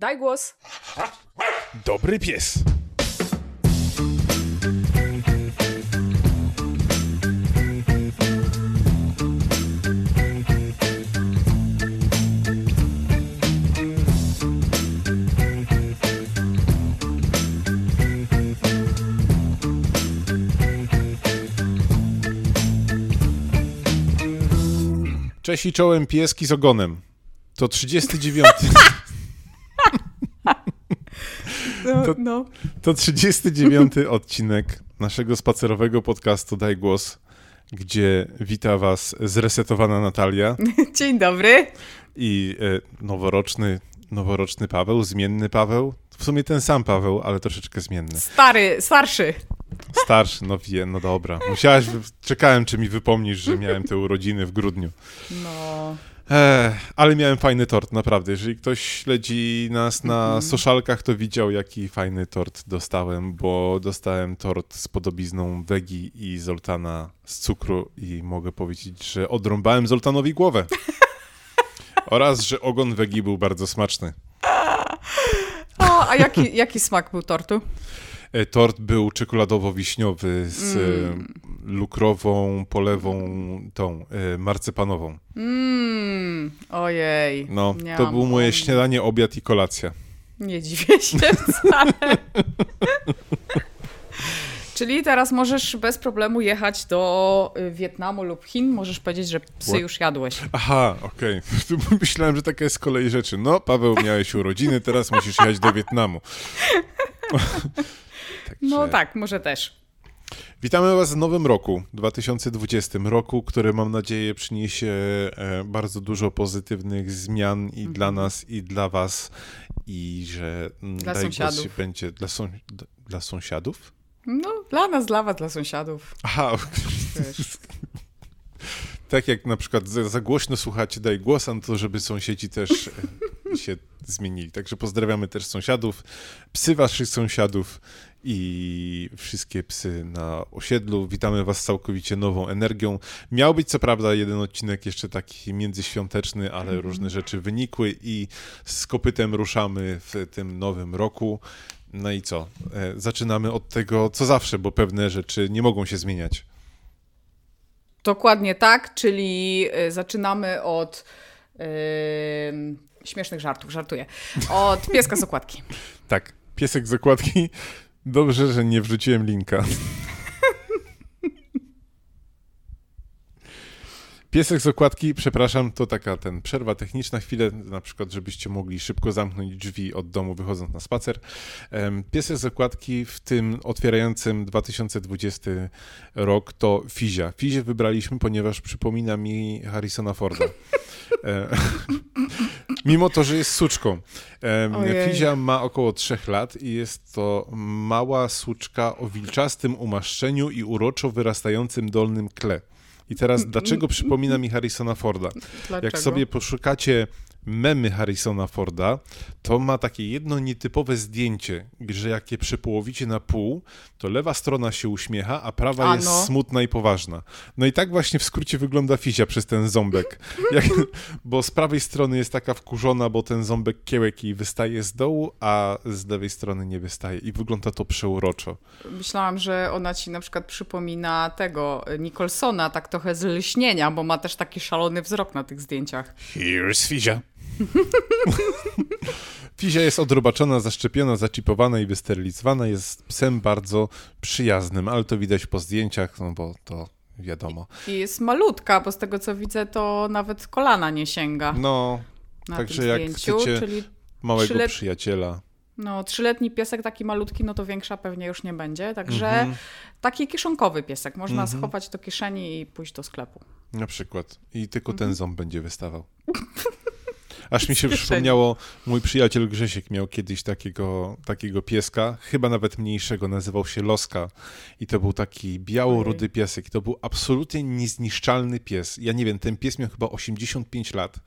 Daj głos. Dobry pies. Cześć i czołem pieski z ogonem. To 39. To- no. To 39 odcinek naszego spacerowego podcastu Daj Głos, gdzie wita was zresetowana Natalia Dzień dobry. i e, noworoczny, noworoczny Paweł, zmienny Paweł. W sumie ten sam Paweł, ale troszeczkę zmienny. Stary, starszy. Starszy, no wie, no dobra. Musiałaś, czekałem, czy mi wypomnisz, że miałem te urodziny w grudniu. No. Ech, ale miałem fajny tort, naprawdę. Jeżeli ktoś śledzi nas na Mhm. socialkach, to widział, jaki fajny tort dostałem, bo dostałem tort z podobizną Wegi i Zoltana z cukru i mogę powiedzieć, że odrąbałem Zoltanowi głowę. Oraz, że ogon Wegi był bardzo smaczny. O, a jaki, jaki smak był tortu? E, Tort był czekoladowo-wiśniowy z Mm. e, lukrową, polewą, tą e, marcepanową. Mmm, ojej. No, Nie to było moje śniadanie, obiad i kolacja. Nie dziwię się wcale. Czyli teraz możesz bez problemu jechać do y, Wietnamu lub Chin. Możesz powiedzieć, że psy już jadłeś. Aha, okej. Myślałem, że taka jest kolej rzeczy. No, Paweł, miałeś urodziny, teraz musisz jechać do Wietnamu. Także No tak, może też. Witamy Was w nowym roku, 2020 roku, który mam nadzieję przyniesie e, bardzo dużo pozytywnych zmian i Mhm. dla nas, i dla Was, i że mm, Dla sąsiadów. będzie dla, są, dla sąsiadów? No, dla nas, dla was, dla sąsiadów. Aha, Wiesz. tak jak na przykład za, za głośno słuchacie Daj Głos, no to żeby sąsiedzi też e, się zmienili. Także pozdrawiamy też sąsiadów, psy waszych sąsiadów i wszystkie psy na osiedlu. Witamy was całkowicie nową energią. Miał być co prawda jeden odcinek jeszcze taki międzyświąteczny, ale różne rzeczy wynikły i z kopytem ruszamy w tym nowym roku. No i co? E, Zaczynamy od tego, co zawsze, bo pewne rzeczy nie mogą się zmieniać. Dokładnie tak, czyli y, zaczynamy od y, śmiesznych żartów, żartuję. Od pieska z okładki. Tak, piesek z okładki. Dobrze, że nie wrzuciłem linka. Piesek z okładki, przepraszam, to taka ten przerwa techniczna, chwilę na przykład, żebyście mogli szybko zamknąć drzwi od domu wychodząc na spacer. Piesek z okładki w tym otwierającym 2020 rok to Fizia. Fizię wybraliśmy, ponieważ przypomina mi Harrisona Forda. E, Mimo to, że jest suczką. Ojej. Fizia ma około 3 lat i jest to mała suczka o wilczastym umaszczeniu i uroczo wyrastającym dolnym kle. I teraz, dlaczego przypomina mi Harrisona Forda? Dlaczego? Jak sobie poszukacie memy Harrisona Forda, to ma takie jedno nietypowe zdjęcie, że jak je przepołowicie na pół, to lewa strona się uśmiecha, a prawa A jest no. smutna i poważna. No i tak właśnie w skrócie wygląda Fizia przez ten ząbek. Jak, bo z prawej strony jest taka wkurzona, bo ten ząbek kiełek jej wystaje z dołu, a z lewej strony nie wystaje. I wygląda to przeuroczo. Myślałam, że ona ci na przykład przypomina tego y, Nicholsona, tak trochę z lśnienia, bo ma też taki szalony wzrok na tych zdjęciach. Here's Fizia. Fizia jest odrobaczona, zaszczepiona, zaczipowana i wysterylizowana. Jest psem bardzo przyjaznym, ale to widać po zdjęciach, no bo to wiadomo. I jest malutka, bo z tego co widzę, to nawet kolana nie sięga No, na także jak zdjęciu. chcecie Czyli małego trzylet- przyjaciela. no, trzyletni piesek taki malutki, no to większa pewnie już nie będzie. Także Mhm. taki kieszonkowy piesek. Można Mhm. schować do kieszeni i pójść do sklepu. Na przykład. I tylko Mhm. ten ząb będzie wystawał. Aż mi się przypomniało, mój przyjaciel Grzesiek miał kiedyś takiego, takiego pieska, chyba nawet mniejszego, nazywał się Loska. I to był taki biało-rudy piesek. I to był absolutnie niezniszczalny pies. Ja nie wiem, ten pies miał chyba 85 lat,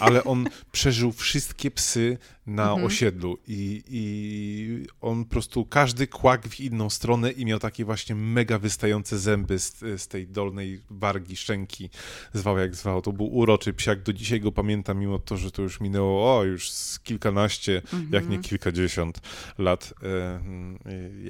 ale on przeżył wszystkie psy na Mhm. osiedlu. I, I on po prostu, każdy kłak w inną stronę i miał takie właśnie mega wystające zęby z, z tej dolnej wargi, szczęki. Zwał jak zwał. To był uroczy psiak. Do dzisiaj go pamiętam, mimo to, że to już minęło o, już z kilkanaście, jak nie kilkadziesiąt lat, e,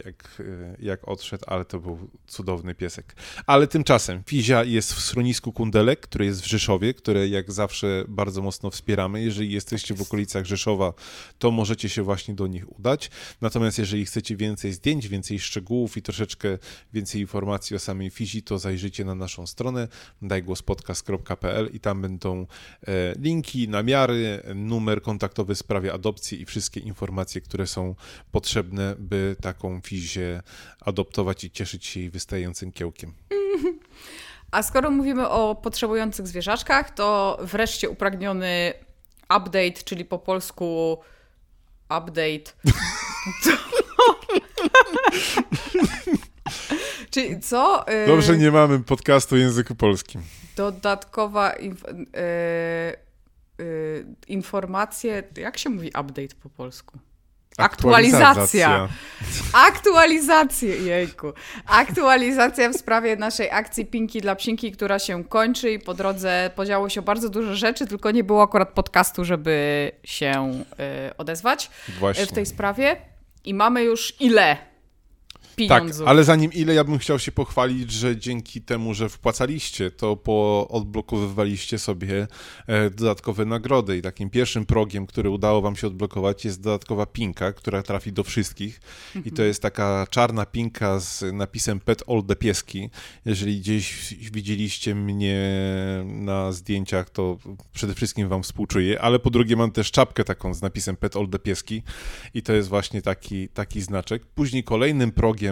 jak, e, jak odszedł, ale to był cudowny piesek. Ale tymczasem Fizia jest w schronisku Kundelek, które jest w Rzeszowie, które jak zawsze bardzo mocno wspieramy. Jeżeli jesteście w okolicach Rzeszowa, to możecie się właśnie do nich udać. Natomiast jeżeli chcecie więcej zdjęć, więcej szczegółów i troszeczkę więcej informacji o samej Fizi, to zajrzyjcie na naszą stronę dajgłospodcast.pl i tam będą e, linki, namiary, numer kontaktowy w sprawie adopcji i wszystkie informacje, które są potrzebne, by taką Fizię adoptować i cieszyć się jej wystającym kiełkiem. A skoro mówimy o potrzebujących zwierzaczkach, to wreszcie upragniony update, czyli po polsku update. Czyli co? Y, Dobrze, nie mamy podcastu w języku polskim. Dodatkowa inf y, y, informacje. Jak się mówi update po polsku? Aktualizacja. Aktualizacja, jejku. Aktualizacja w sprawie naszej akcji Pinki dla Psinki, która się kończy i po drodze podziało się bardzo dużo rzeczy, tylko nie było akurat podcastu, żeby się y, odezwać Właśnie. w tej sprawie. I mamy już ile? Pieniądzów. Tak, ale zanim ile ja bym chciał się pochwalić, że dzięki temu, że wpłacaliście, to po odblokowywaliście sobie e, dodatkowe nagrody i takim pierwszym progiem, który udało wam się odblokować jest dodatkowa pinka, która trafi do wszystkich i to mhm. jest taka czarna pinka z napisem Pet All the Pieski. Jeżeli gdzieś widzieliście mnie na zdjęciach, to przede wszystkim wam współczuję, ale po drugie mam też czapkę taką z napisem Pet All the Pieski i to jest właśnie taki, taki znaczek. Później kolejnym progiem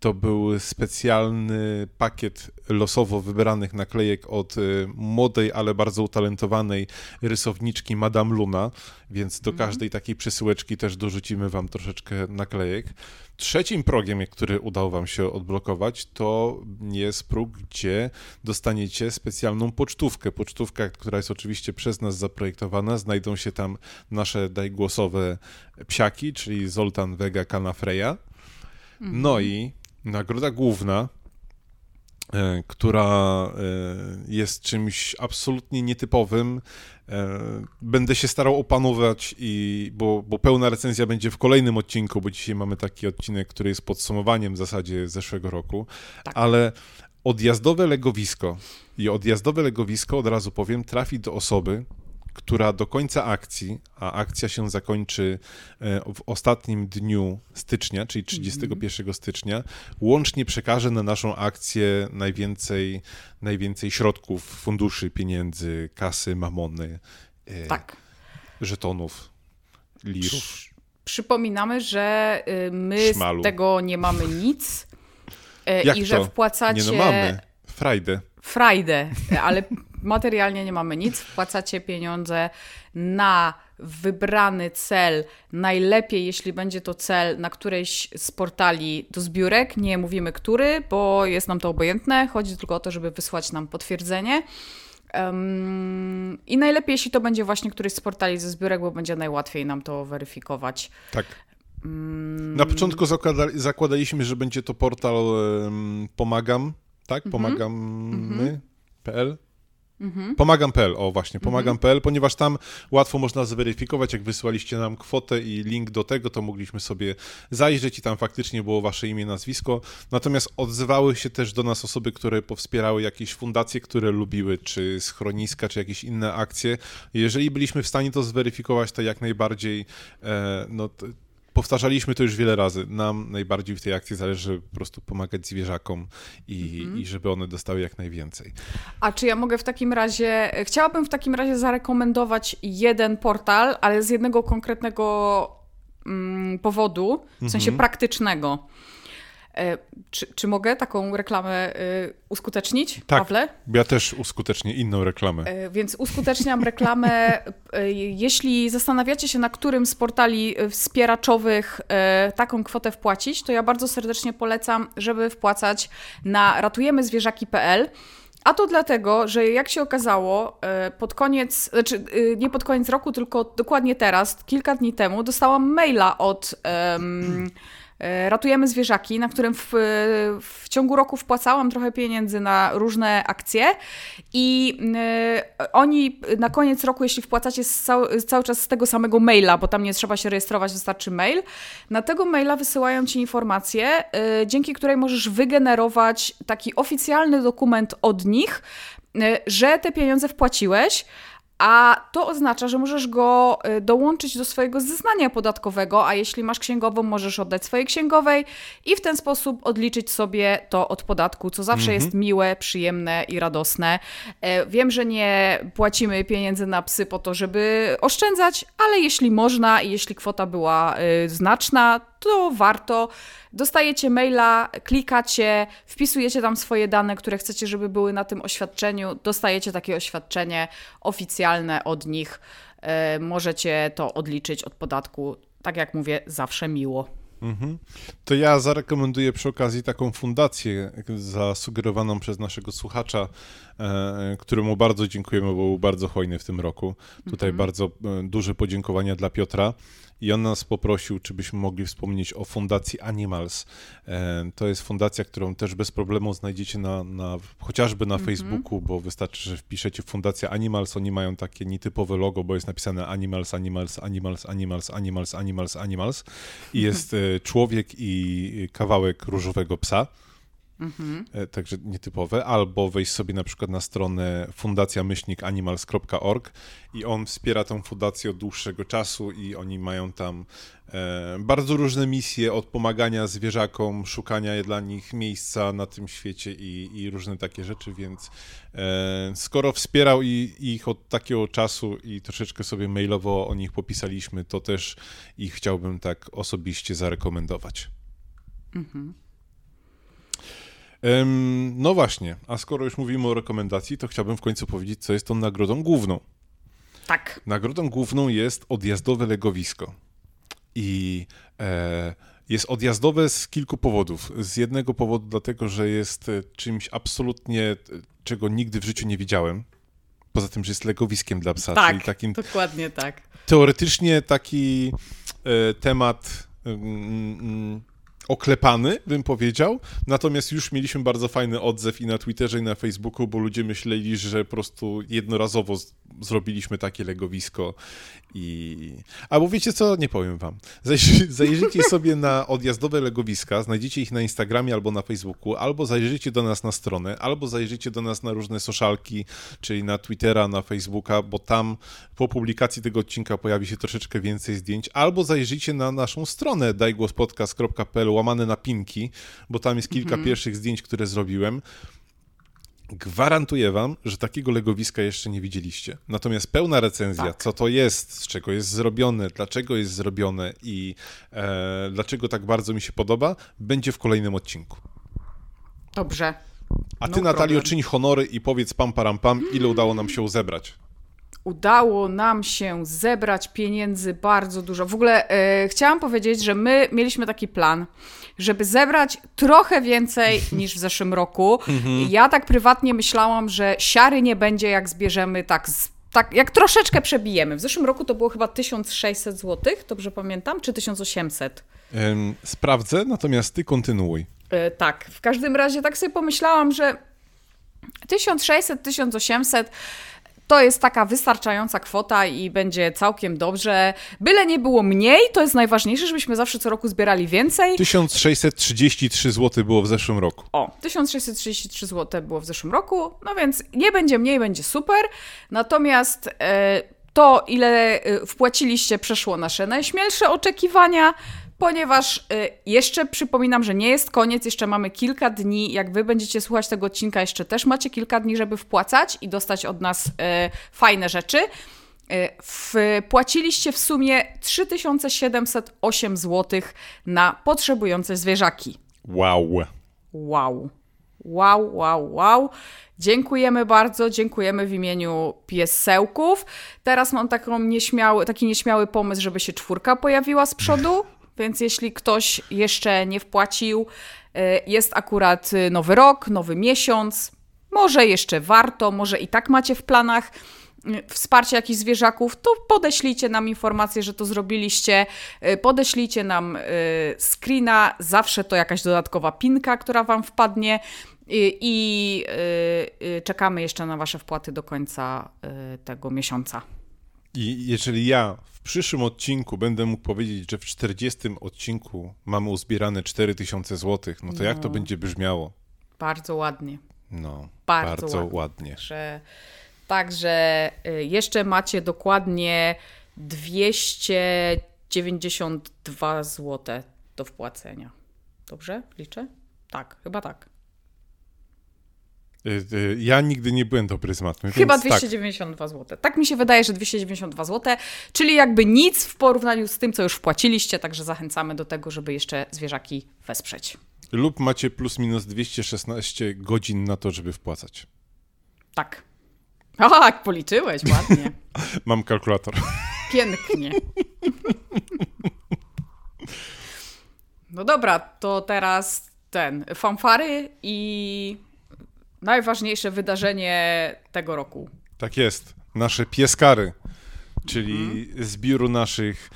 to był specjalny pakiet losowo wybranych naklejek od y, młodej, ale bardzo utalentowanej rysowniczki Madame Luna, więc do mhm. każdej takiej przesyłeczki też dorzucimy wam troszeczkę naklejek. Trzecim progiem, który udało Wam się odblokować, to jest próg, gdzie dostaniecie specjalną pocztówkę. Pocztówka, która jest oczywiście przez nas zaprojektowana. Znajdą się tam nasze dajgłosowe psiaki, czyli Zoltan, Vega, Canafreya. No i nagroda główna, e, która e, jest czymś absolutnie nietypowym. E, będę się starał opanować, i, bo, bo pełna recenzja będzie w kolejnym odcinku, bo dzisiaj mamy taki odcinek, który jest podsumowaniem w zasadzie zeszłego roku, tak. ale odjazdowe legowisko i odjazdowe legowisko, od razu powiem, trafi do osoby, która do końca akcji, a akcja się zakończy e, w ostatnim dniu stycznia, czyli 31 mm. stycznia, łącznie przekaże na naszą akcję najwięcej, najwięcej środków, funduszy, pieniędzy, kasy, mamony, e, tak. żetonów, lirów. Przypominamy, że y, my Szmalu. z tego nie mamy nic e, Jak i że wpłacacie... Nie no mamy. Friday. Friday, ale materialnie nie mamy nic, wpłacacie pieniądze na wybrany cel, najlepiej jeśli będzie to cel na którejś z portali do zbiórek, nie mówimy który, bo jest nam to obojętne, chodzi tylko o to, żeby wysłać nam potwierdzenie. Um, I najlepiej, jeśli to będzie właśnie któryś z portali ze zbiórek, bo będzie najłatwiej nam to weryfikować. Tak. Um, na początku zakładaliśmy, że będzie to portal um, Pomagam, tak? Mhm. Pomagamy.pl. Mm -hmm. Mhm. Pomagam.pl, o właśnie, pomagam.pl, mhm. ponieważ tam łatwo można zweryfikować, jak wysłaliście nam kwotę i link do tego, to mogliśmy sobie zajrzeć i tam faktycznie było wasze imię, nazwisko. Natomiast odzywały się też do nas osoby, które powspierały jakieś fundacje, które lubiły, czy schroniska, czy jakieś inne akcje. Jeżeli byliśmy w stanie to zweryfikować, to jak najbardziej e, no, powtarzaliśmy to już wiele razy. Nam najbardziej w tej akcji zależy po prostu pomagać zwierzakom i, mhm. i żeby one dostały jak najwięcej. A czy ja mogę w takim razie, chciałabym w takim razie zarekomendować jeden portal, ale z jednego konkretnego mm, powodu, w sensie mhm. praktycznego. E, czy, czy mogę taką reklamę e, uskutecznić, tak, Pawle? Ja też uskutecznię inną reklamę. E, więc uskuteczniam reklamę. Jeśli zastanawiacie się, na którym z portali wspieraczowych taką kwotę wpłacić, to ja bardzo serdecznie polecam, żeby wpłacać na ratujemyzwierzaki.pl. A to dlatego, że jak się okazało, pod koniec, znaczy nie pod koniec roku, tylko dokładnie teraz, kilka dni temu, dostałam maila od. Um, ratujemy zwierzaki, na którym w, w ciągu roku wpłacałam trochę pieniędzy na różne akcje i y, oni na koniec roku, jeśli wpłacacie cały, cały czas z tego samego maila, bo tam nie trzeba się rejestrować, wystarczy mail, na tego maila wysyłają Ci informację, y, dzięki której możesz wygenerować taki oficjalny dokument od nich, że te pieniądze wpłaciłeś, a to oznacza, że możesz go y, dołączyć do swojego zeznania podatkowego, a jeśli masz księgową, możesz oddać swojej księgowej i w ten sposób odliczyć sobie to od podatku, co zawsze mhm. jest miłe, przyjemne i radosne. E, wiem, że nie płacimy pieniędzy na psy po to, żeby oszczędzać, ale jeśli można i jeśli kwota była y, znaczna, to warto. Dostajecie maila, klikacie, wpisujecie tam swoje dane, które chcecie, żeby były na tym oświadczeniu, dostajecie takie oświadczenie oficjalne od nich. E, możecie to odliczyć od podatku. Tak jak mówię, zawsze miło. Mhm. To ja zarekomenduję przy okazji taką fundację zasugerowaną przez naszego słuchacza, e, któremu bardzo dziękujemy, bo był bardzo hojny w tym roku. Tutaj mhm. bardzo e, duże podziękowania dla Piotra i on nas poprosił, czy byśmy mogli wspomnieć o Fundacji Animals. E, to jest fundacja, którą też bez problemu znajdziecie na, na chociażby na mm -hmm. Facebooku, bo wystarczy, że wpiszecie Fundacja Animals, oni mają takie nietypowe logo, bo jest napisane Animals, Animals, Animals, Animals, Animals, Animals, Animals i jest e, człowiek i kawałek różowego psa. Mhm. E, także nietypowe, albo wejść sobie na przykład na stronę fundacjamyślnikanimals.org i on wspiera tą fundację od dłuższego czasu i oni mają tam e, bardzo różne misje od pomagania zwierzakom, szukania dla nich miejsca na tym świecie i, i różne takie rzeczy, więc e, skoro wspierał i, ich od takiego czasu i troszeczkę sobie mailowo o nich popisaliśmy, to też ich chciałbym tak osobiście zarekomendować. Mhm. No właśnie, a skoro już mówimy o rekomendacji, to chciałbym w końcu powiedzieć, co jest tą nagrodą główną. Tak. Nagrodą główną jest odjazdowe legowisko. I e, jest odjazdowe z kilku powodów. Z jednego powodu, dlatego, że jest e, czymś absolutnie, e, czego nigdy w życiu nie widziałem. Poza tym, że jest legowiskiem dla psa. Tak, czyli takim, dokładnie tak. Teoretycznie taki e, temat. Mm, mm, oklepany, bym powiedział. Natomiast już mieliśmy bardzo fajny odzew i na Twitterze, i na Facebooku, bo ludzie myśleli, że po prostu jednorazowo zrobiliśmy takie legowisko i... Albo wiecie co? Nie powiem wam. Zajrzyjcie sobie na odjazdowe legowiska, znajdziecie ich na Instagramie albo na Facebooku, albo zajrzyjcie do nas na stronę, albo zajrzyjcie do nas na różne socialki, czyli na Twittera, na Facebooka, bo tam po publikacji tego odcinka pojawi się troszeczkę więcej zdjęć, albo zajrzyjcie na naszą stronę dajgłospodcast.pl łamane na pinki, bo tam jest kilka mhm. pierwszych zdjęć, które zrobiłem. Gwarantuję wam, że takiego legowiska jeszcze nie widzieliście. Natomiast pełna recenzja, tak. co to jest, z czego jest zrobione, dlaczego jest zrobione i e, dlaczego tak bardzo mi się podoba, będzie w kolejnym odcinku. Dobrze. A ty, no Natalio, czyń honory i powiedz pam param pam, ile udało nam się zebrać udało nam się zebrać pieniędzy bardzo dużo. W ogóle e, chciałam powiedzieć, że my mieliśmy taki plan, żeby zebrać trochę więcej niż w zeszłym roku. Mhm. Ja tak prywatnie myślałam, że siary nie będzie, jak zbierzemy tak z tak, jak troszeczkę przebijemy. W zeszłym roku to było chyba 1600 zł, dobrze pamiętam, czy 1800? Ym, sprawdzę, natomiast ty kontynuuj. Yy, tak, w każdym razie tak sobie pomyślałam, że 1600, 1800 to jest taka wystarczająca kwota i będzie całkiem dobrze. Byle nie było mniej, to jest najważniejsze, żebyśmy zawsze co roku zbierali więcej. 1633 zł było w zeszłym roku. O, 1633 zł było w zeszłym roku, no więc nie będzie mniej, będzie super. Natomiast e, to, ile e, wpłaciliście, przeszło nasze najśmielsze oczekiwania ponieważ y, jeszcze przypominam, że nie jest koniec, jeszcze mamy kilka dni. Jak wy będziecie słuchać tego odcinka, jeszcze też macie kilka dni, żeby wpłacać i dostać od nas y, fajne rzeczy. Y, wpłaciliście w sumie 3708 zł na potrzebujące zwierzaki. Wow. Wow. Wow, wow, wow. Dziękujemy bardzo, dziękujemy w imieniu piesełków. Teraz mam taką nieśmiały, taki nieśmiały pomysł, żeby się czwórka pojawiła z przodu. Więc jeśli ktoś jeszcze nie wpłacił, e, jest akurat e, nowy rok, nowy miesiąc, może jeszcze warto, może i tak macie w planach wsparcie jakichś zwierzaków, to podeślijcie nam informację, że to zrobiliście, y, podeślijcie nam y, screena, zawsze to jakaś dodatkowa pinka, która Wam wpadnie i, i y, czekamy jeszcze na Wasze wpłaty do końca tego miesiąca. I jeżeli ja w przyszłym odcinku będę mógł powiedzieć, że w 40 odcinku mamy uzbierane 4000 zł, no to no. jak to no. będzie brzmiało? Bardzo ładnie. No, bardzo, bardzo ładnie. ładnie. Że Także y, jeszcze macie dokładnie 292 zł do wpłacenia. Dobrze? Liczę? Tak, chyba tak. Y, y, ja nigdy nie byłem dobry z matmy. Chyba 292 tak. zł. Tak mi się wydaje, że 292 zł, czyli jakby nic w porównaniu z tym, co już wpłaciliście, także zachęcamy do tego, żeby jeszcze zwierzaki wesprzeć. Lub macie plus minus 216 godzin na to, żeby wpłacać. Tak. Tak, policzyłeś ładnie. Mam kalkulator. Pięknie. No dobra, to teraz ten, fanfary i najważniejsze wydarzenie tego roku. Tak jest, nasze pieskary, czyli mhm. zbiór naszych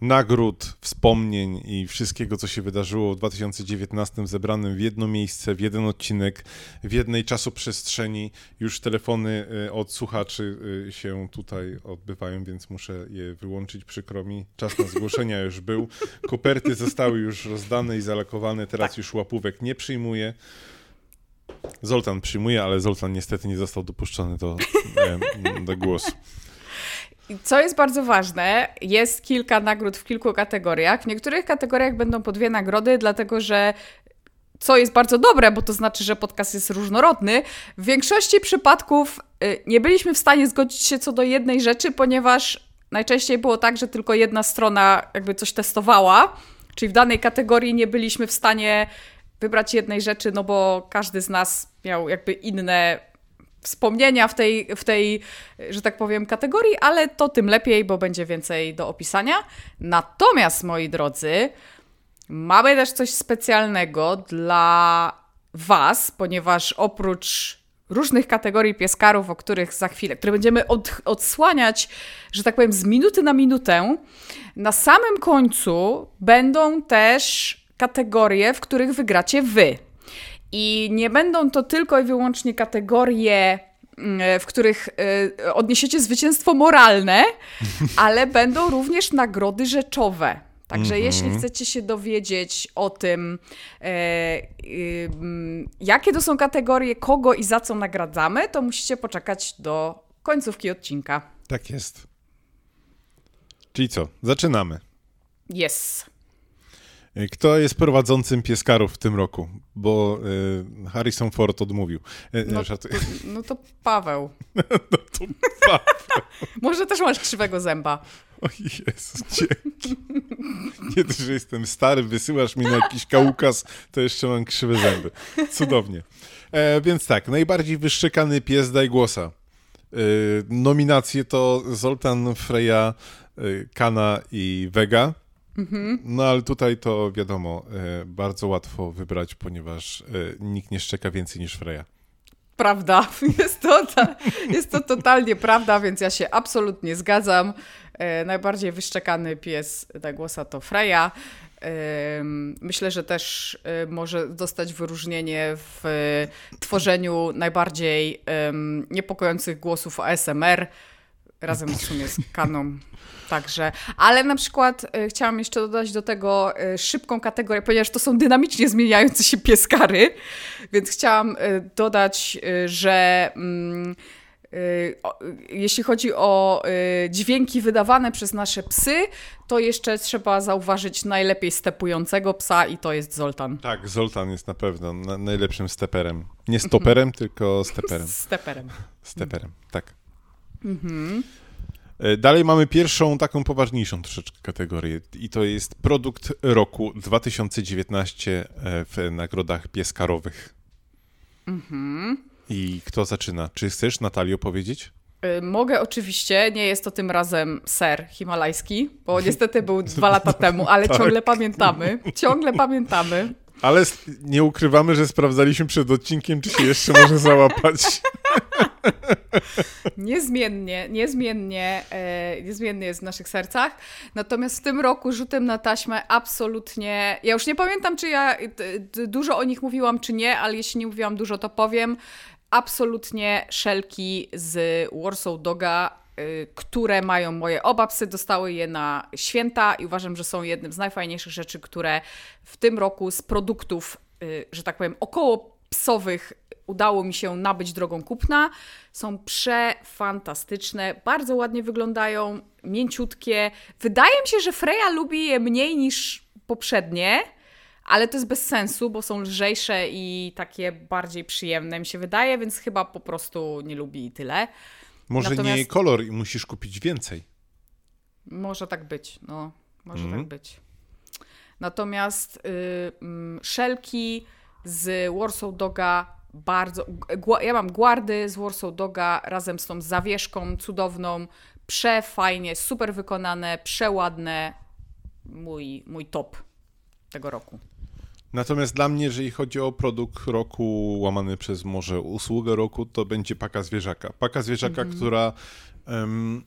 nagród, wspomnień i wszystkiego, co się wydarzyło w 2019 zebranym w jedno miejsce, w jeden odcinek, w jednej czasoprzestrzeni. Już telefony y, od słuchaczy y, się tutaj odbywają, więc muszę je wyłączyć, przykro mi. Czas na zgłoszenia już był. Koperty zostały już rozdane i zalakowane, teraz tak. już łapówek nie przyjmuję. Zoltan przyjmuje, ale Zoltan niestety nie został dopuszczony do, do głosu. Co jest bardzo ważne, jest kilka nagród w kilku kategoriach. W niektórych kategoriach będą po dwie nagrody, dlatego że co jest bardzo dobre, bo to znaczy, że podcast jest różnorodny. W większości przypadków y, nie byliśmy w stanie zgodzić się co do jednej rzeczy, ponieważ najczęściej było tak, że tylko jedna strona jakby coś testowała, czyli w danej kategorii nie byliśmy w stanie wybrać jednej rzeczy, no bo każdy z nas miał jakby inne wspomnienia w tej, w tej, że tak powiem, kategorii, ale to tym lepiej, bo będzie więcej do opisania. Natomiast, moi drodzy, mamy też coś specjalnego dla Was, ponieważ oprócz różnych kategorii pieskarów, o których za chwilę, które będziemy od, odsłaniać, że tak powiem, z minuty na minutę, na samym końcu będą też kategorie, w których wygracie Wy. I nie będą to tylko i wyłącznie kategorie, mm, w których y, odniesiecie zwycięstwo moralne, ale będą również nagrody rzeczowe. Także mm -hmm. jeśli chcecie się dowiedzieć o tym, e, e, jakie to są kategorie, kogo i za co nagradzamy, to musicie poczekać do końcówki odcinka. Tak jest. Czyli co? Zaczynamy. Yes. Kto jest prowadzącym pieskarów w tym roku? Bo y, Harrison Ford odmówił. Y, no, to, no to Paweł. no to Paweł. Może też masz krzywego zęba. O Jezus, dzięki. Nie to, że jestem stary, wysyłasz mi na jakiś kałukas, to jeszcze mam krzywe zęby. Cudownie. E, więc tak, najbardziej wyszczekany pies daj głosa. E, nominacje to Zoltan, Freya, e, Kana i Vega. Mhm. No ale tutaj to wiadomo, e, bardzo łatwo wybrać, ponieważ e, nikt nie szczeka więcej niż Freya. Prawda, jest to, ta, jest to totalnie prawda, więc ja się absolutnie zgadzam. E, najbardziej wyszczekany pies głosa to Freya. Myślę, że też może dostać wyróżnienie w tworzeniu najbardziej niepokojących głosów ASMR razem w sumie z Kaną. Także, ale na przykład y, chciałam jeszcze dodać do tego y, szybką kategorię, ponieważ to są dynamicznie zmieniające się pieskary, więc chciałam y, dodać, że mm, jeśli chodzi o dźwięki wydawane przez nasze psy, to jeszcze trzeba zauważyć najlepiej stepującego psa i to jest Zoltan. Tak, Zoltan jest na pewno najlepszym steperem. Nie stoperem, tylko steperem. Steperem. Steperem, tak. Mhm. Dalej mamy pierwszą taką poważniejszą troszeczkę kategorię i to jest produkt roku 2019 e, w nagrodach pieskarowych. Mhm. I kto zaczyna? Czy chcesz, Natalio, powiedzieć? E, mogę oczywiście, nie jest to tym razem ser himalajski, bo niestety był dwa lata temu, ale tak. ciągle pamiętamy. Ciągle pamiętamy. Ale nie ukrywamy, że sprawdzaliśmy przed odcinkiem, czy się jeszcze może załapać. niezmiennie, niezmiennie, e, niezmiennie jest w naszych sercach. Natomiast w tym roku rzutem na taśmę absolutnie, ja już nie pamiętam, czy ja dużo o nich mówiłam, czy nie, ale jeśli nie mówiłam dużo, to powiem. Absolutnie szelki z Warsaw Doga y, które mają moje oba psy, dostały je na święta i uważam, że są jednym z najfajniejszych rzeczy, które w tym roku z produktów, y, że tak powiem, około psowych udało mi się nabyć drogą kupna. Są przefantastyczne, bardzo ładnie wyglądają, mięciutkie. Wydaje mi się, że Freya lubi je mniej niż poprzednie, ale to jest bez sensu, bo są lżejsze i takie bardziej przyjemne mi się wydaje, więc chyba po prostu nie lubi i tyle. Może Natomiast... nie kolor i musisz kupić więcej. Może tak być, no. Może mm. tak być. Natomiast y, y, szelki z Warsaw Doga bardzo. Ja mam guardy z Warsaw Doga razem z tą zawieszką cudowną. Przefajnie, super wykonane, przeładne. Mój, mój top tego roku. Natomiast dla mnie, jeżeli chodzi o produkt roku łamany przez może usługę roku, to będzie paka zwierzaka. Paka zwierzaka, mm -hmm. która um,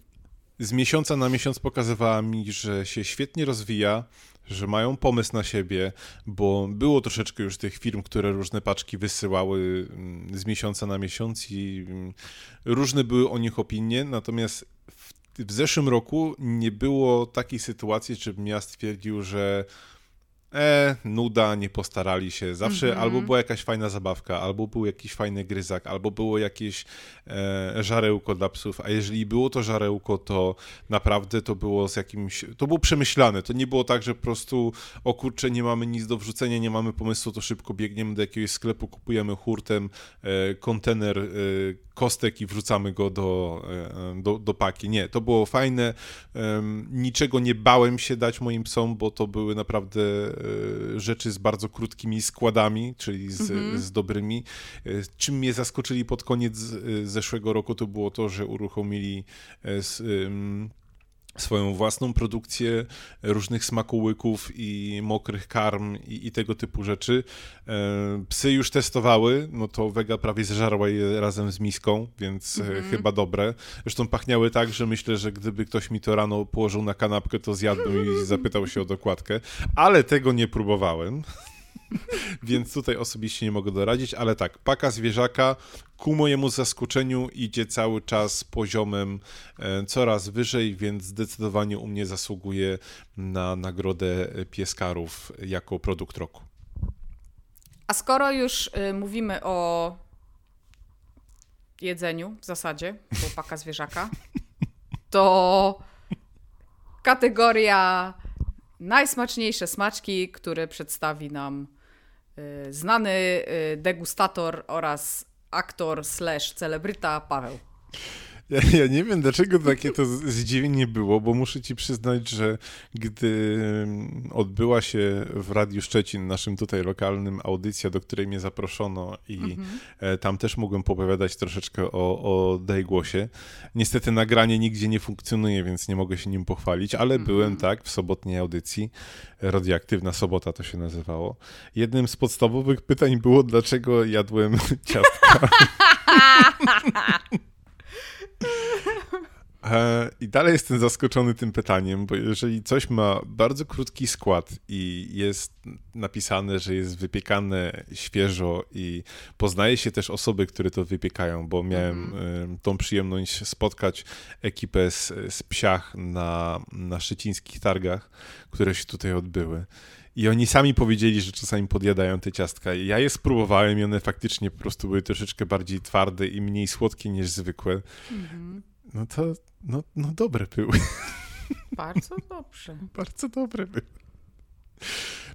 z miesiąca na miesiąc pokazywała mi, że się świetnie rozwija, że mają pomysł na siebie, bo było troszeczkę już tych firm, które różne paczki wysyłały mm, z miesiąca na miesiąc i mm, różne były o nich opinie, natomiast w, w zeszłym roku nie było takiej sytuacji, żebym ja stwierdził, że e, nuda, nie postarali się. Zawsze mm -hmm. albo była jakaś fajna zabawka, albo był jakiś fajny gryzak, albo było jakieś e, żarełko dla psów, a jeżeli było to żarełko, to naprawdę to było z jakimś, to było przemyślane, to nie było tak, że po prostu o kurczę, nie mamy nic do wrzucenia, nie mamy pomysłu, to szybko biegniemy do jakiegoś sklepu, kupujemy hurtem e, kontener e, kostek i wrzucamy go do, e, do, do paki. Nie, to było fajne, niczego nie bałem się dać moim psom, bo to były naprawdę rzeczy z bardzo krótkimi składami, czyli z, mhm. z dobrymi. E, czym mnie zaskoczyli pod koniec e, zeszłego roku, to było to, że uruchomili z, swoją własną produkcję różnych smakołyków i mokrych karm i, i, tego typu rzeczy. E, psy już testowały, no to Vega prawie zżarła je razem z miską, więc mm chyba dobre. Zresztą pachniały tak, że myślę, że gdyby ktoś mi to rano położył na kanapkę, to zjadłbym i zapytał się o dokładkę, ale tego nie próbowałem. Więc tutaj osobiście nie mogę doradzić, ale tak, paka zwierzaka ku mojemu zaskoczeniu idzie cały czas poziomem e, coraz wyżej, więc zdecydowanie u mnie zasługuje na nagrodę pieskarów jako produkt roku. A skoro już y, mówimy o jedzeniu w zasadzie, bo paka zwierzaka, to kategoria najsmaczniejsze smaczki, które przedstawi nam znany y, degustator oraz aktor slash celebryta Paweł. Ja, ja, nie wiem, dlaczego takie to zdziwienie było, bo muszę ci przyznać, że gdy mm, odbyła się w Radiu Szczecin, naszym tutaj lokalnym, audycja, do której mnie zaproszono i mhm. E, tam też mogłem popowiadać troszeczkę o, o Dejgłosie. Niestety nagranie nigdzie nie funkcjonuje, więc nie mogę się nim pochwalić, ale mhm. byłem tak w sobotniej audycji, Radioaktywna Sobota to się nazywało. Jednym z podstawowych pytań było, dlaczego jadłem ciastka. E, I dalej jestem zaskoczony tym pytaniem, bo jeżeli coś ma bardzo krótki skład i jest napisane, że jest wypiekane świeżo i poznaje się też osoby, które to wypiekają, bo miałem mm. tą przyjemność spotkać ekipę z, z psiach na, na szczecińskich targach, które się tutaj odbyły. I oni sami powiedzieli, że czasami podjadają te ciastka. I ja je spróbowałem i one faktycznie po prostu były troszeczkę bardziej twarde i mniej słodkie niż zwykłe. Mm-hmm. No to, no, no dobre były. Bardzo dobrze. Bardzo dobre były.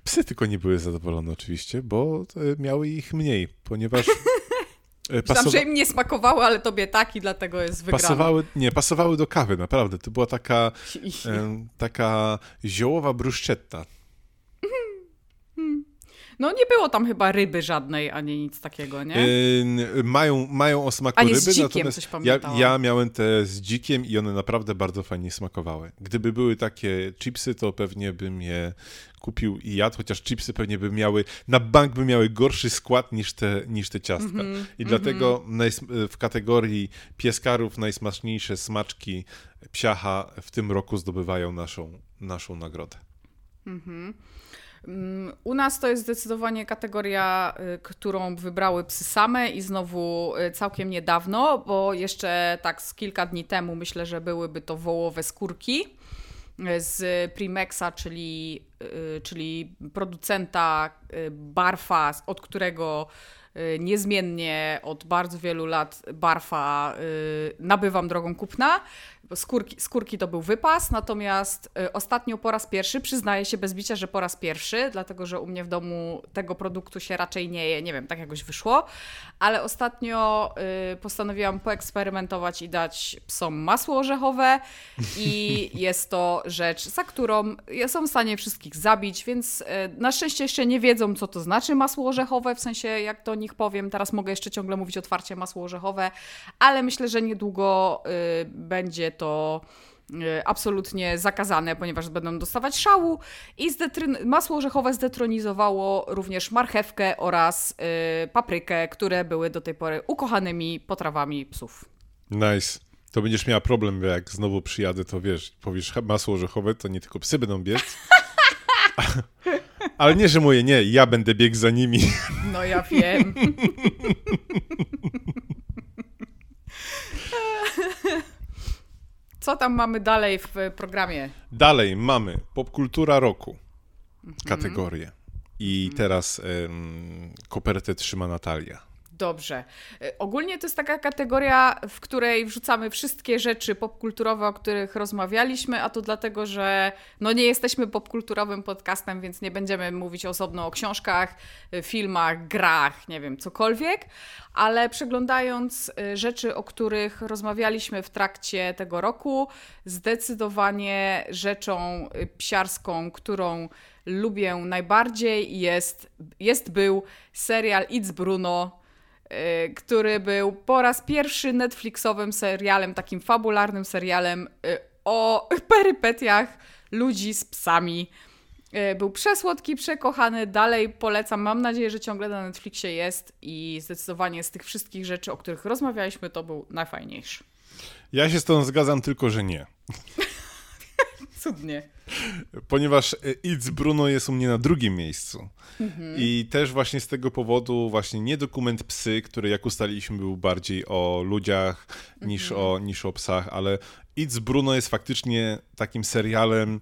Psy tylko nie były zadowolone oczywiście, bo miały ich mniej, ponieważ e, Pasowa... że im nie smakowały, ale tobie tak i dlatego jest wygrana. Pasowały, nie, pasowały do kawy, naprawdę. To była taka, e, taka ziołowa bruszczetta. No nie było tam chyba ryby żadnej, ani nic takiego, nie? Yy, mają, mają o smaku Ani ryby, z dzikiem natomiast coś ja, pamiętałam. ja miałem te z dzikiem i one naprawdę bardzo fajnie smakowały. Gdyby były takie chipsy, to pewnie bym je kupił i jadł, chociaż chipsy pewnie by miały, na bank by miały gorszy skład niż te, niż te ciastka. Mhm, I dlatego najs- w kategorii pieskarów najsmaczniejsze smaczki psiacha w tym roku zdobywają naszą, naszą nagrodę. Mm, U nas to jest zdecydowanie kategoria, y, którą wybrały psy same i znowu y, całkiem niedawno, bo jeszcze tak z kilka dni temu myślę, że byłyby to wołowe skórki y, z Primexa, czyli, czyli producenta barfa, od którego niezmiennie od bardzo wielu lat barfa y, nabywam drogą kupna. Skórki, skórki to był wypas, natomiast y, ostatnio po raz pierwszy, przyznaję się bez bicia, że po raz pierwszy, dlatego że u mnie w domu tego produktu się raczej nie je, nie wiem, tak jakoś wyszło, ale ostatnio y, postanowiłam poeksperymentować i dać psom masło orzechowe i jest to rzecz, za którą są w stanie wszystkich zabić, więc y, na szczęście jeszcze nie wiedzą, co to znaczy masło orzechowe, w sensie jak do nich powiem, teraz mogę jeszcze ciągle mówić otwarcie masło orzechowe, ale myślę, że niedługo y, będzie to y, absolutnie zakazane, ponieważ będą dostawać szału i zdetryn- masło orzechowe zdetronizowało również marchewkę oraz y, paprykę, które były do tej pory ukochanymi potrawami psów. Nice. To będziesz miała problem, bo jak znowu przyjadę, to wiesz, powiesz "Ha, masło orzechowe, to nie tylko psy będą biec. Ale nie, że moje, nie, ja będę biegł za nimi. No ja wiem. Co tam mamy dalej w programie? Dalej mamy popkultura roku kategorię. I teraz em, kopertę trzyma Natalia. Dobrze. Y, Ogólnie to jest taka kategoria, w której wrzucamy wszystkie rzeczy popkulturowe, o których rozmawialiśmy, a to dlatego, że no nie jesteśmy popkulturowym podcastem, więc nie będziemy mówić osobno o książkach, y, filmach, grach, nie wiem, cokolwiek, ale przeglądając y, rzeczy, o których rozmawialiśmy w trakcie tego roku, zdecydowanie rzeczą psiarską, którą lubię najbardziej jest, jest był serial It's Bruno, który był po raz pierwszy Netflixowym serialem, takim fabularnym serialem y, o perypetiach ludzi z psami. Y, Był przesłodki, przekochany, dalej polecam. Mam nadzieję, że ciągle na Netflixie jest i zdecydowanie z tych wszystkich rzeczy, o których rozmawialiśmy, to był najfajniejszy. Ja się z tą zgadzam, tylko że nie. Cudnie. Ponieważ e, It's Bruno jest u mnie na drugim miejscu. I też właśnie z tego powodu właśnie nie dokument Psy, który jak ustaliliśmy był bardziej o ludziach niż, o, niż o psach, ale It's Bruno jest faktycznie takim serialem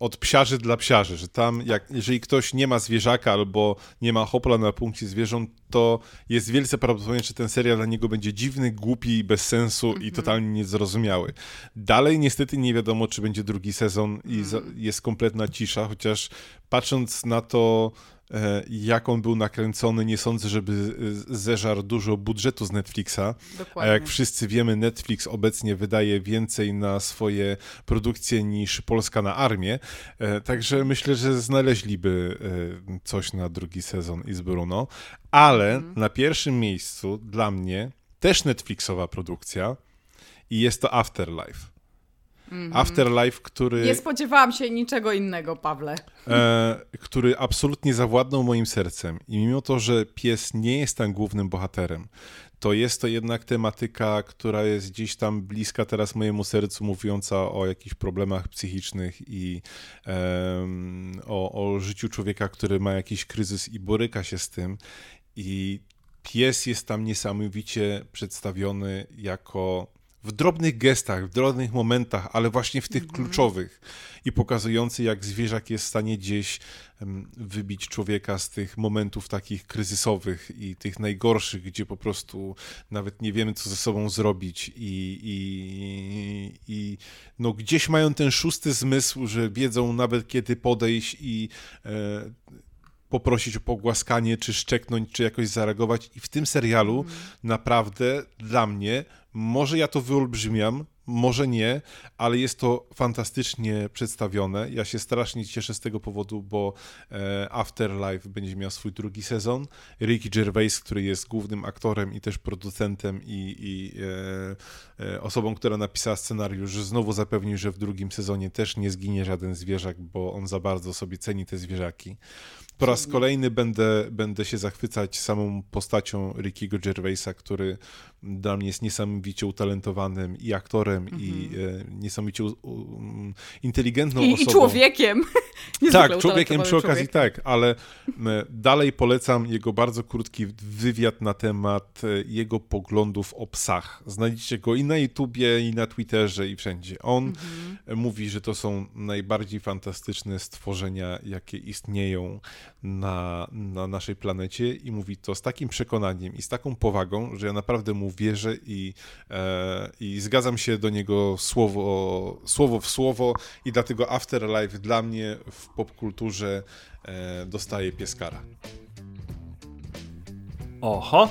od psiarzy dla psiarzy, że tam jak, jeżeli ktoś nie ma zwierzaka albo nie ma hopla na punkcie zwierząt, to jest wielce prawdopodobne, że ten serial dla niego będzie dziwny, głupi, bez sensu i totalnie niezrozumiały. Dalej niestety nie wiadomo, czy będzie drugi sezon i za, jest kompletna cisza, chociaż patrząc na to, jak on był nakręcony, nie sądzę, żeby e, zeżarł dużo budżetu z Netflixa. A Dokładnie. jak wszyscy wiemy, Netflix obecnie wydaje więcej na swoje produkcje niż Polska na armię. E, Także myślę, że znaleźliby e, coś na drugi sezon i z Bruno. Ale na pierwszym miejscu dla mnie też Netflixowa produkcja i jest to Afterlife. Afterlife, który Nie spodziewałam się niczego innego, Pawle. e, który absolutnie zawładnął moim sercem. I mimo to, że pies nie jest tam głównym bohaterem, to jest to jednak tematyka, która jest gdzieś tam bliska teraz mojemu sercu, mówiąca o jakichś problemach psychicznych i o, o życiu człowieka, który ma jakiś kryzys i boryka się z tym. I pies jest tam niesamowicie przedstawiony jako w drobnych gestach, w drobnych momentach, ale właśnie w tych kluczowych i pokazujący, jak zwierzak jest w stanie gdzieś wybić człowieka z tych momentów takich kryzysowych i tych najgorszych, gdzie po prostu nawet nie wiemy, co ze sobą zrobić i, i, i no gdzieś mają ten szósty zmysł, że wiedzą nawet kiedy podejść i e, poprosić o pogłaskanie, czy szczeknąć, czy jakoś zareagować. I w tym serialu naprawdę dla mnie Może ja to wyolbrzymiam, może nie, ale jest to fantastycznie przedstawione. Ja się strasznie cieszę z tego powodu, bo e, Afterlife będzie miał swój drugi sezon. Ricky Gervais, który jest głównym aktorem i też producentem i, i e, e, osobą, która napisała scenariusz, znowu zapewnił, że w drugim sezonie też nie zginie żaden zwierzak, bo on za bardzo sobie ceni te zwierzaki. Po raz kolejny będę, będę się zachwycać samą postacią Rickiego Gervaisa, który dla mnie jest niesamowicie utalentowanym i aktorem, mm -hmm. i mhm. e, niesamowicie inteligentną I, osobą. I człowiekiem. tak, człowiekiem przy okazji tak, ale dalej polecam jego bardzo krótki wywiad na temat e, jego poglądów o psach. Znajdziecie go i na YouTubie, i na Twitterze, i wszędzie. On mm -hmm. mówi, że to są najbardziej fantastyczne stworzenia, jakie istnieją na, na naszej planecie i mówi to z takim przekonaniem i z taką powagą, że ja naprawdę mu wierzę i, e, i zgadzam się do niego słowo, słowo w słowo i dlatego Afterlife dla mnie w popkulturze e, dostaje pieskara. Oho,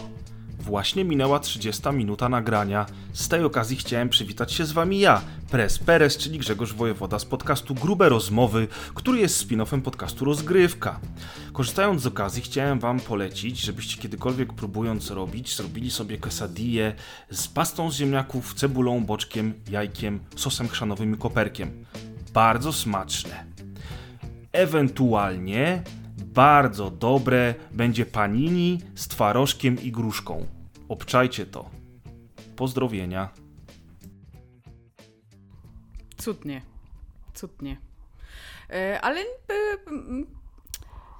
Właśnie minęła 30 minuta nagrania. Z tej okazji chciałem przywitać się z wami ja, Pres Perez, czyli Grzegorz Wojewoda z podcastu Grube Rozmowy, który jest spin-offem podcastu Rozgrywka. Korzystając z okazji chciałem wam polecić, żebyście kiedykolwiek próbując robić, zrobili sobie quesadille z pastą z ziemniaków, cebulą, boczkiem, jajkiem, sosem chrzanowym i koperkiem. Bardzo smaczne. Ewentualnie bardzo dobre będzie panini z twarożkiem i gruszką. Obczajcie to. Pozdrowienia. Cudnie. Cudnie. E, ale e,